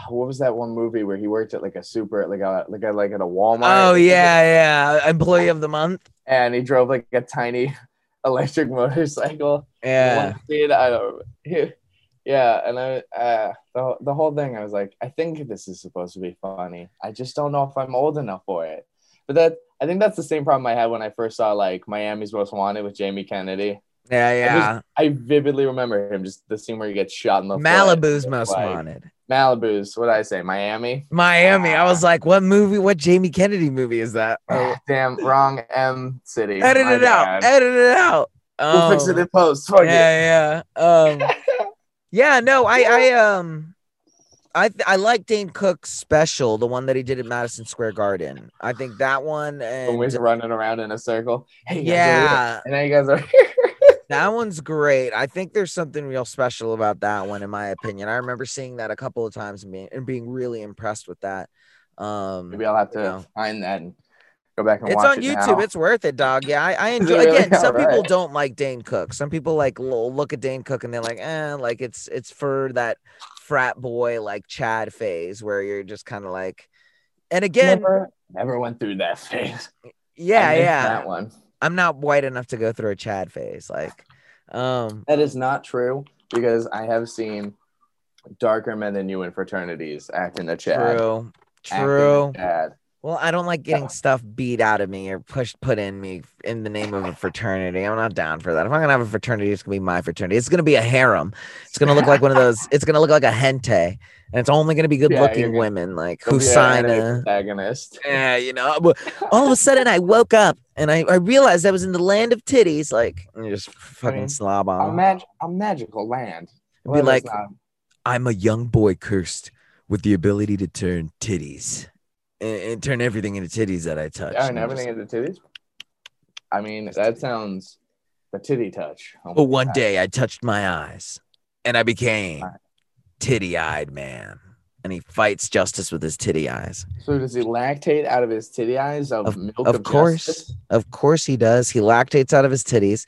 what was that one movie where he worked at like a super like a like a like at a Walmart? Oh yeah, yeah. Employee of the month. and he drove like a tiny electric motorcycle. Yeah. I don't. Yeah, and I uh, the the whole thing, I was like, I think this is supposed to be funny. I just don't know if I'm old enough for it. But that I think that's the same problem I had when I first saw like Miami's Most Wanted with Jamie Kennedy. Yeah, yeah. I vividly remember him just the scene where he gets shot in the. Malibu's most like- wanted. Malibu's what did I say? Miami. Miami. I was like, what movie? What Jamie Kennedy movie is that? Oh, Damn, wrong M city. edit My it out. Edit it out. We'll fix it Um, in post. Fuck it. yeah, yeah. Um, yeah. No, I, I, um, I, I like Dane Cook's special, the one that he did at Madison Square Garden. I think that one When we're running around in a circle. Hey, you guys are here. yeah, And now you guys are here. That one's great. I think there's something real special about that one, in my opinion. I remember seeing that a couple of times and being, and being really impressed with that. Um, Maybe I'll have to you know. find that and go back and watch it. It's watch on it YouTube. now. It's worth it, dog. Yeah, I, I enjoy. it really? Again, some people don't like Dane Cook. Some people like look at Dane Cook and they're like, eh, like it's it's for that frat boy like Chad phase where you're just kind of like. And again, never, never went through that phase. yeah, yeah, That one. I'm not white enough to go through a Chad phase. Like, um, That is not true because I have seen darker men than you in fraternities acting a Chad. true, true. Chad. Well, I don't like getting stuff beat out of me or pushed put in me in the name of a fraternity. I'm not down for that. If I'm gonna have a fraternity, it's gonna be my fraternity. It's gonna be a harem. It's gonna look like one of those. It's gonna look like a hentai, and it's only gonna be good you're looking gonna- women like Don't who sign a. protagonist. Yeah, you know. All of a sudden, I woke up and I, I realized I was in the land of titties. Like, you just fucking mean, slob A, mag- a magical land. It'd be like, I'm a young boy cursed with the ability to turn titties and, and turn everything into titties that I touch. turn And I'm just everything into titties. I mean, that sounds the titty touch. Oh But one God. day I touched my eyes and I became titty eyed man. And he fights justice with his titty eyes. So does he lactate out of his titty eyes of, milk Of of, course. justice? Of course he does. He lactates out of his titties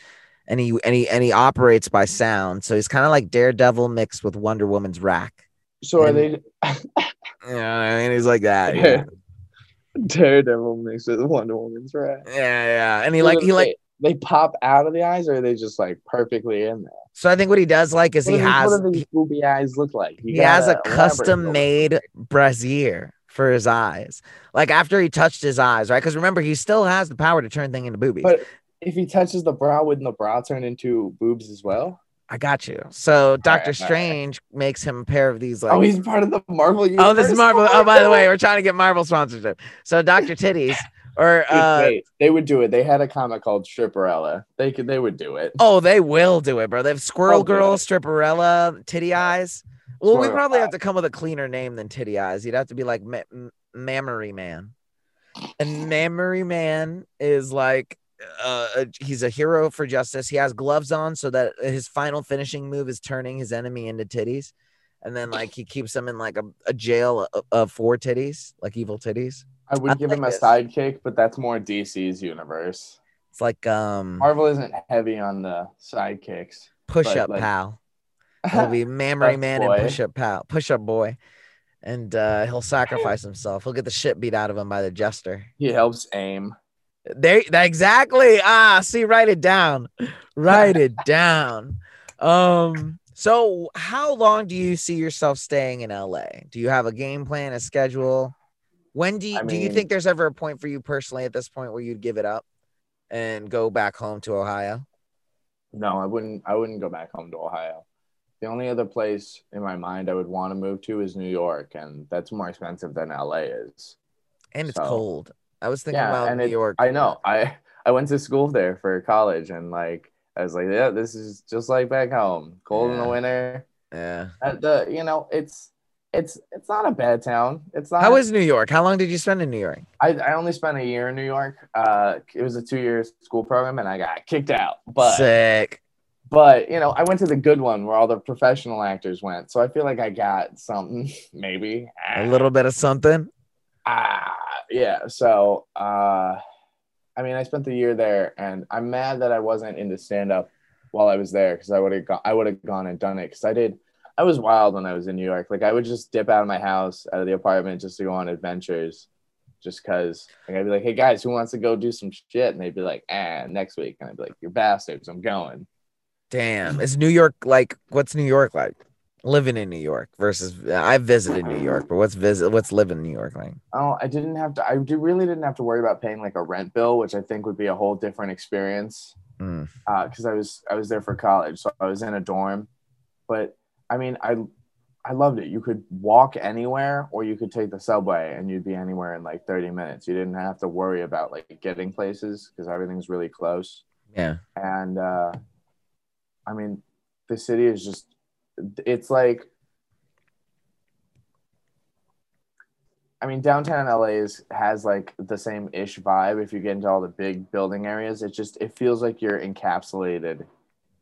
and he and he and he operates by sound. So he's kind of like Daredevil mixed with Wonder Woman's rack. So are they Yeah, and he's like that. Yeah, Daredevil mixed with Wonder Woman's right? yeah. yeah. And he like he like they pop out of the eyes, or are they just like perfectly in there? so I think what he does like is What he has what do these booby eyes look like? You he has a custom made brassiere for his eyes. Like after he touched his eyes, right? Because remember, he still has the power to turn thing into boobies. But if he touches the brow, wouldn't the brow turn into boobs as well? I got you. So Doctor right. Strange makes him a pair of these like. oh, he's part of the Marvel universe. Oh, this is Marvel. Oh, by the way, we're trying to get Marvel sponsorship. So Doctor Titties or uh wait, they would do it. They had a comic called Stripperella. They could. They would do it. oh, they will do it, bro. They have Squirrel I'll Girl. Stripperella, Titty Eyes. Well, we Squirrel probably have to come with a cleaner name than Titty Eyes. You'd have to be like Ma- M- Mammary Man. And Mammary Man is like uh he's a hero for justice. He has gloves on so that his final finishing move is turning his enemy into titties. And then like he keeps them in like a, a jail of, of four titties, like evil titties. I would I give like him a this. sidekick, but that's more DC's universe. It's like um Marvel isn't heavy on the sidekicks. push up like- pal. It'll be Mammary Man boy. and push up pal, push up boy. And uh he'll sacrifice himself. He'll get the shit beat out of him by the jester. He helps aim. There that exactly. Ah, see, write it down. Write it down. Um, so how long do you see yourself staying in LA? Do you have a game plan, a schedule? When do you I do you think there's ever a point for you personally at this point where you'd give it up and go back home to Ohio? No, I wouldn't. I wouldn't go back home to Ohio. The only other place in my mind I would want to move to is New York, and that's more expensive than LA is. And it's So- cold. I was thinking Yeah, about New it- York. I know. I I went to school there for college, and like I was like, yeah, this is just like back home. Cold in the winter. Yeah. Uh, the you know it's it's it's not a bad town. It's not. How is New York? How long did you spend in New York? I, I only spent a year in New York. Uh, it was a two year school program, and I got kicked out. But Sick. but you know, I went to the good one where all the professional actors went. So I feel like I got something, maybe A little bit of something. Ah, yeah. So uh, I mean, I spent the year there, and I'm mad that I wasn't into stand up while I was there because I would have gone. I would have gone and done it because I did. I was wild when I was in New York. Like I would just dip out of my house, out of the apartment, just to go on adventures, just cause. Like I'd be like, "Hey guys, who wants to go do some shit?" And they'd be like, "Ah, next week." And I'd be like, "You're bastards. I'm going." Damn. Is New York like what's New York like? Living in New York versus I visited New York, but what's visit what's living in New York like? Oh, I didn't have to. I really didn't have to worry about paying like a rent bill, which I think would be a whole different experience. Mm. Because I was I was there for college, so I was in a dorm. But I mean, I I loved it. You could walk anywhere, or you could take the subway, and you'd be anywhere in like thirty minutes. You didn't have to worry about like getting places because everything's really close. Yeah. And uh, I mean, the city is just it's like I mean, downtown LA is has like the same ish vibe. If you get into all the big building areas, it just it feels like you're encapsulated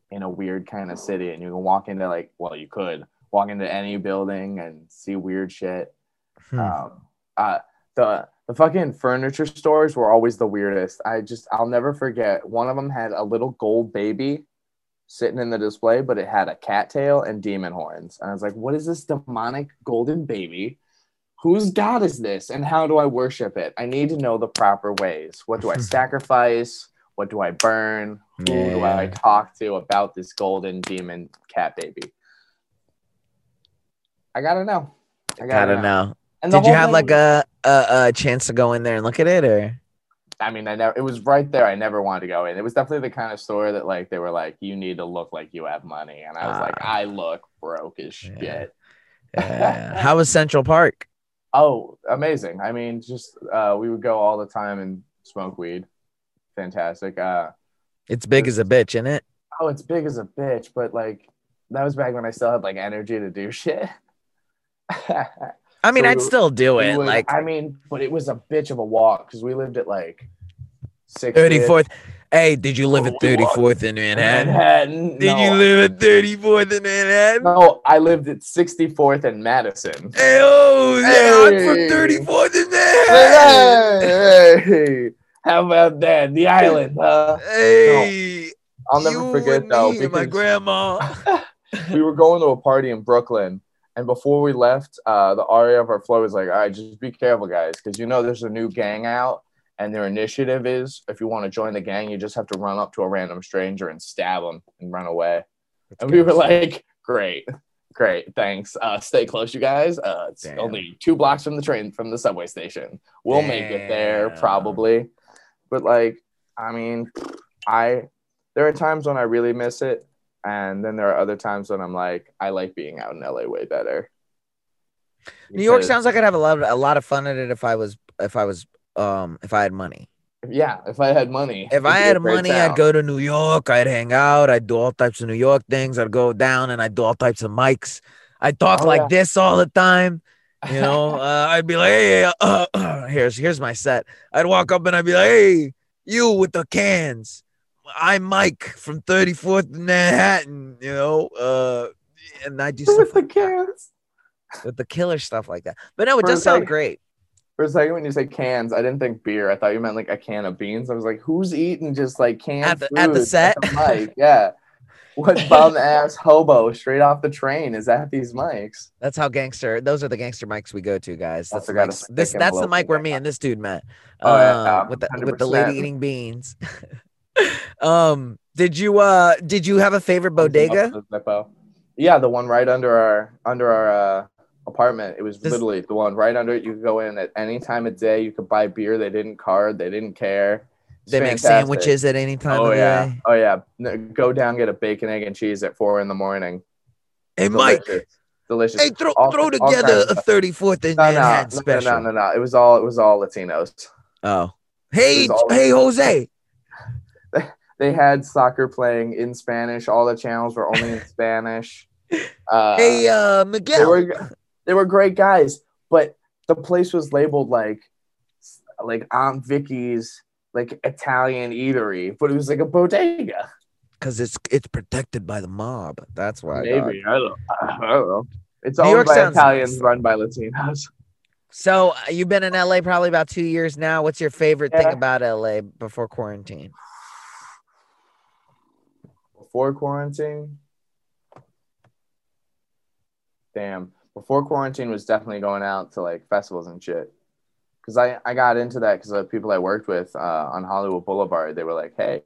in a weird kind of city, and you can walk into like well, you could walk into any building and see weird shit. Hmm. Um, uh, the the fucking furniture stores were always the weirdest. I just I'll never forget. One of them had a little gold baby sitting in the display, but it had a cattail and demon horns. And I was like, what is this demonic golden baby? Whose god is this? And how do I worship it? I need to know the proper ways. What do I sacrifice? What do I burn? Who do I talk to about this golden demon cat baby? I gotta know. I Gotta know. And Did you have thing- like a, a a chance to go in there and look at it or I mean, I never. It was right there. I never wanted to go in. It was definitely the kind of store that like they were like, you need to look like you have money, and I was like, Ah. I look broke as shit. Yeah. Yeah. How was Central Park? Oh, amazing! I mean, just uh, we would go all the time and smoke weed. Fantastic. Uh, It's big as a bitch, isn't it? oh, it's big as a bitch, but like that was back when I still had like energy to do shit. I mean, So I'd we- still do it. would- Like I mean, but it was a bitch of a walk because we lived at like 60th 34th. Hey, did you live at Oh, we 34th in Manhattan? Manhattan. Did you live at 34th in Manhattan? No, I lived at 64th and Madison. Hey, oh, yeah, I'm from 34th in Manhattan. Hey, how about that? The island, huh? Hey, I'll never forget though and my grandma. we were going to a party in Brooklyn, and before we left, uh, the RA of our flow was like, "All right, just be careful, guys, because you know there's a new gang out, and their initiative is if you want to join the gang, you just have to run up to a random stranger and stab them and run away." And we were like, "Great." Great, thanks. Uh, stay close, you guys. Uh, it's Damn. only two blocks from the train from the subway station. We'll make it there probably, but like, I mean, I there are times when I really miss it, and then there are other times when I'm like, I like being out in LA way better. New York sounds like I'd have a lot, a lot of fun at it if I was, if I was, um, if I had money. yeah. If I had money, If I had money, town. I'd go to New York. I'd hang out. I'd do all types of New York things. I'd go down and I'd do all types of mics. I'd talk Oh, like yeah. this all the time. You know, uh, I'd be like, hey, uh, uh, here's here's my set. I'd walk up and I'd be like, hey, you with the cans. I'm Mike from 34th in Manhattan. You know, uh, and I do stuff with the like that, cans. with the killer stuff like that. But no, it For does sound second- great. For a second, when you say cans, I didn't think beer. I thought you meant like a can of beans. I was like, who's eating just like canned At the- at the food set? the mic? Yeah. What bum ass hobo straight off the train is at these mics? That's how gangster. Those are the gangster mics we go to, guys. That's the mics. This that's the mic where me and this dude met. Oh, yeah, uh, um, with the with the lady eating beans. um, did you uh did you have a favorite bodega? Yeah, the one right under our under our uh, apartment. It was Does- literally the one right under it. You could go in at any time of day. You could buy beer. They didn't card. They didn't care. It's They make fantastic. sandwiches at any time Oh of yeah. day. Oh yeah. Go down, get a bacon, egg, and cheese at four in the morning. Hey Mike, Delicious. Delicious. hey throw All- throw together a 34th in no, no, Manhattan no, special. no, no, no. It was all it was all Latinos. Oh, hey hey Jose. They had soccer playing in Spanish. All the channels were only in Spanish. Uh, hey uh they Miguel. were they were great guys, but the place was labeled like like Aunt Vicky's like Italian eatery, but it was like a bodega. Because it's it's protected by the mob. That's why. Maybe I don't, I don't know. It's New owned York by sounds Italians, nice. run by Latinos. So uh, you've been in LA probably about two years now. What's your favorite thing about LA before quarantine? Before quarantine, damn, before quarantine was definitely going out to like festivals and shit. Cause I, I got into that because of people I worked with uh, on Hollywood Boulevard. They were like, "Hey,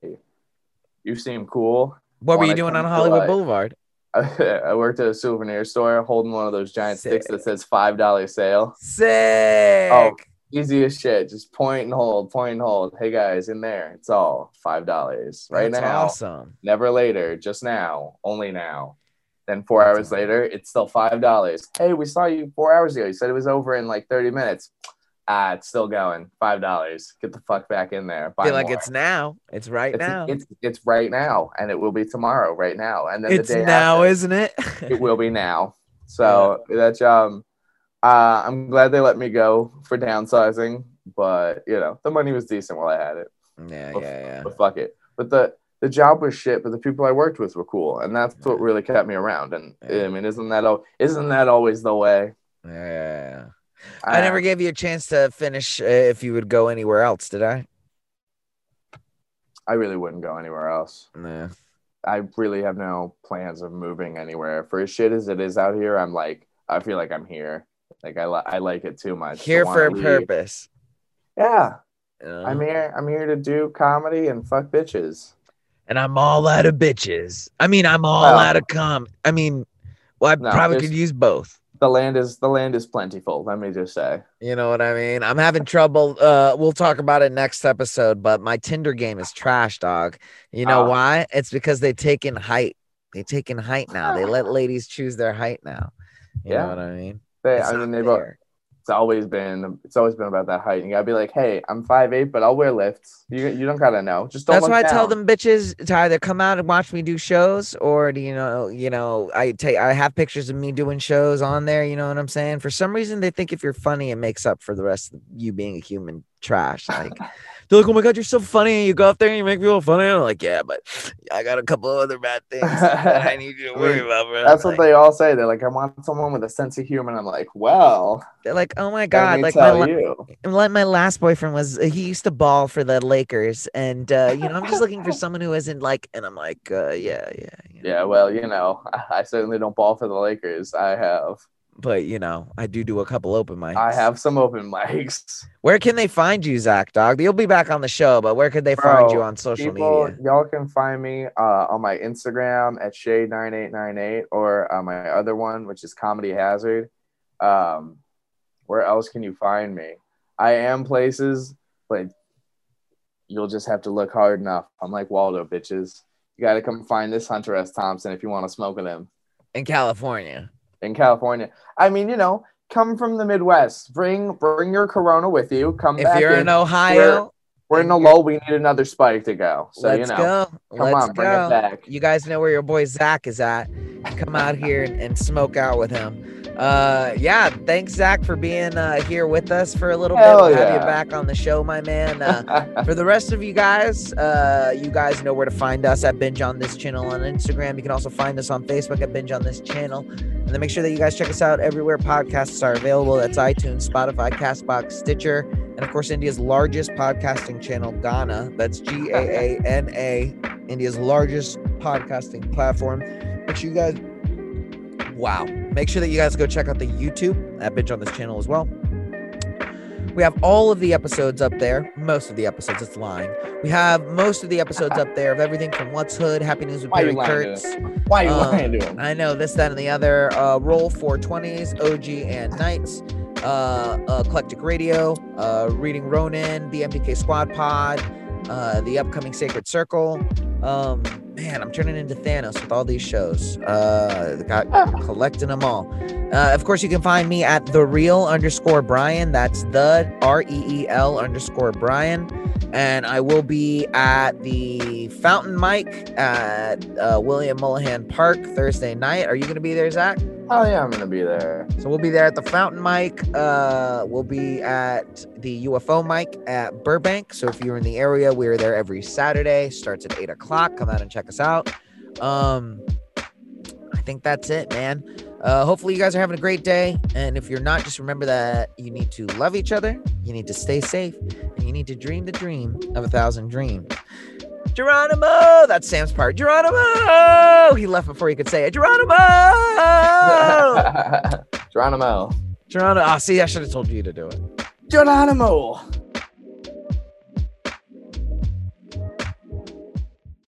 you seem cool." What were you doing on Hollywood Boulevard? I worked at a souvenir store holding one of those giant sticks that says five dollar sale. Sick. Oh, easy as shit. Just point and hold, point and hold. Hey guys, in there, it's all five dollars right That's now. awesome. Never later, just now, only now. Then four hours later, it's still five dollars. Hey, we saw you four hours ago. You said it was over in like thirty minutes. Ah, it's still going. Five dollars. Get the fuck back in there. Buy feel like more. it's now. It's right it's, now. it's it's right now, and it will be tomorrow, right now, and then It's the day now, after, isn't it? it will be now. So that's um, uh, I'm glad they let me go for downsizing, but you know the money was decent while I had it. yeah, But- yeah, yeah. But fuck it. But the the job was shit, but the people I worked with were cool, and that's what really kept me around. And Yeah. I mean, isn't that al- isn't that always the way? Yeah, yeah, yeah. I never gave you a chance to finish uh, if you would go anywhere else, did I? I really wouldn't go anywhere else. Nah. I really have no plans of moving anywhere. For as shit as it is out here, I'm like, I feel like I'm here. Like I, li- I like it too much. Here for a leave. purpose. Yeah, know? I'm here. I'm here to do comedy and fuck bitches. and I'm all out of bitches. I mean, I'm all Well- out of com. I mean, well, I No, probably could use both. The land is the land is plentiful. Let me just say. You know what I mean? I'm having trouble. Uh, we'll talk about it next episode, but my Tinder game is trash, dog. You know Ah. why? It's because they take in height. They take in height now. They let ladies choose their height now. You Yeah. know what I mean? They, It's I mean, they've al- it's always been it's always been about that height. And you gotta be like, hey, I'm five eight, but I'll wear lifts. You you don't gotta know. Just don't. That's why I tell them bitches to either come out and watch me do shows, or do you know, you know, I take I have pictures of me doing shows on there. You know what I'm saying? For some reason, they think if you're funny, it makes up for the rest of you being a human trash. Like they're like, "Oh my god, you're so funny!" You go up there and you make people funny. I'm like, "Yeah, but I got a couple of other bad things that I need you to worry about." Bro. That's Like, what they all say. They're like, I want someone with a sense of humor. And I'm like, well, they're like, "Oh my god!" Like my you. like my last boyfriend was he used to ball for the Lakers, and uh, you know I'm just looking for someone who isn't like, and I'm like, uh, yeah, yeah, you know. Yeah, well, you know, I, I certainly don't ball for the Lakers. I have but you know, I do do a couple open mics. I have some open mics. Where can they find you, Zach Dog? You'll be back on the show, but where could they find you on social People, media? y'all can find me uh, on my Instagram at shade9898 or uh, my other one, which is Comedy Hazard. Um, where else can you find me? I am places, but you'll just have to look hard enough. I'm like Waldo, bitches. You got to come find this Hunter S. Thompson if you want to smoke with him In California. In California. I mean, you know, come from the Midwest. Bring bring your Corona with you. Come back. If back you're in Ohio, We're in the lull. We need another spike to go. So let's you know, go. come let's on, bring go. it back. You guys know where your boy Zach is at. Come out here and, and smoke out with him. Uh, yeah, thanks Zach for being uh, here with us for a little Hell bit. We'll have you back on the show, my man. Uh, For the rest of you guys, uh, you guys know where to find us at Binge on this channel on Instagram. You can also find us on Facebook at Binge on this channel. And then make sure that you guys check us out everywhere podcasts are available. That's iTunes, Spotify, Castbox, Stitcher, and of course India's largest podcasting channel, Gaana. That's G A A N A, India's largest podcasting platform. Sure you guys, wow, make sure that you guys go check out the YouTube at Binge on this channel as well. We have all of the episodes up there. Most of the episodes, it's lying. We have most of the episodes up there of everything from What's Hood, Happy News with Why Barry Kurtz. Why you Um, lying to him? I know this, that, and the other. Uh, Roll 420s, OG and Knights, uh, Eclectic Radio, uh, Reading Ronin, the MDK Squad Pod, uh, the upcoming Sacred Circle. Um, man, I'm turning into Thanos with all these shows. Uh, got collecting them all. Uh, of course, you can find me at the real underscore Bryan. That's the R E E L underscore Bryan. And I will be at the Fountain Mic at uh, William Mulholland Park Thursday night. Are you going to be there, Zach? Oh yeah, I'm gonna be there. So we'll be there at the Fountain Mic. Uh, we'll be at the UFO Mic at Burbank. So if you're in the area, we're there every Saturday. Starts at eight o'clock. Come out and check us out. Um, I think that's it, man. Uh, hopefully you guys are having a great day. And if you're not, just remember that you need to love each other. You need to stay safe, and you need to dream the dream of a thousand dreams. Geronimo. That's Sam's part. Geronimo. He left before he could say it. Geronimo. Geronimo. Geronimo. Oh, see, I should have told you to do it. Geronimo.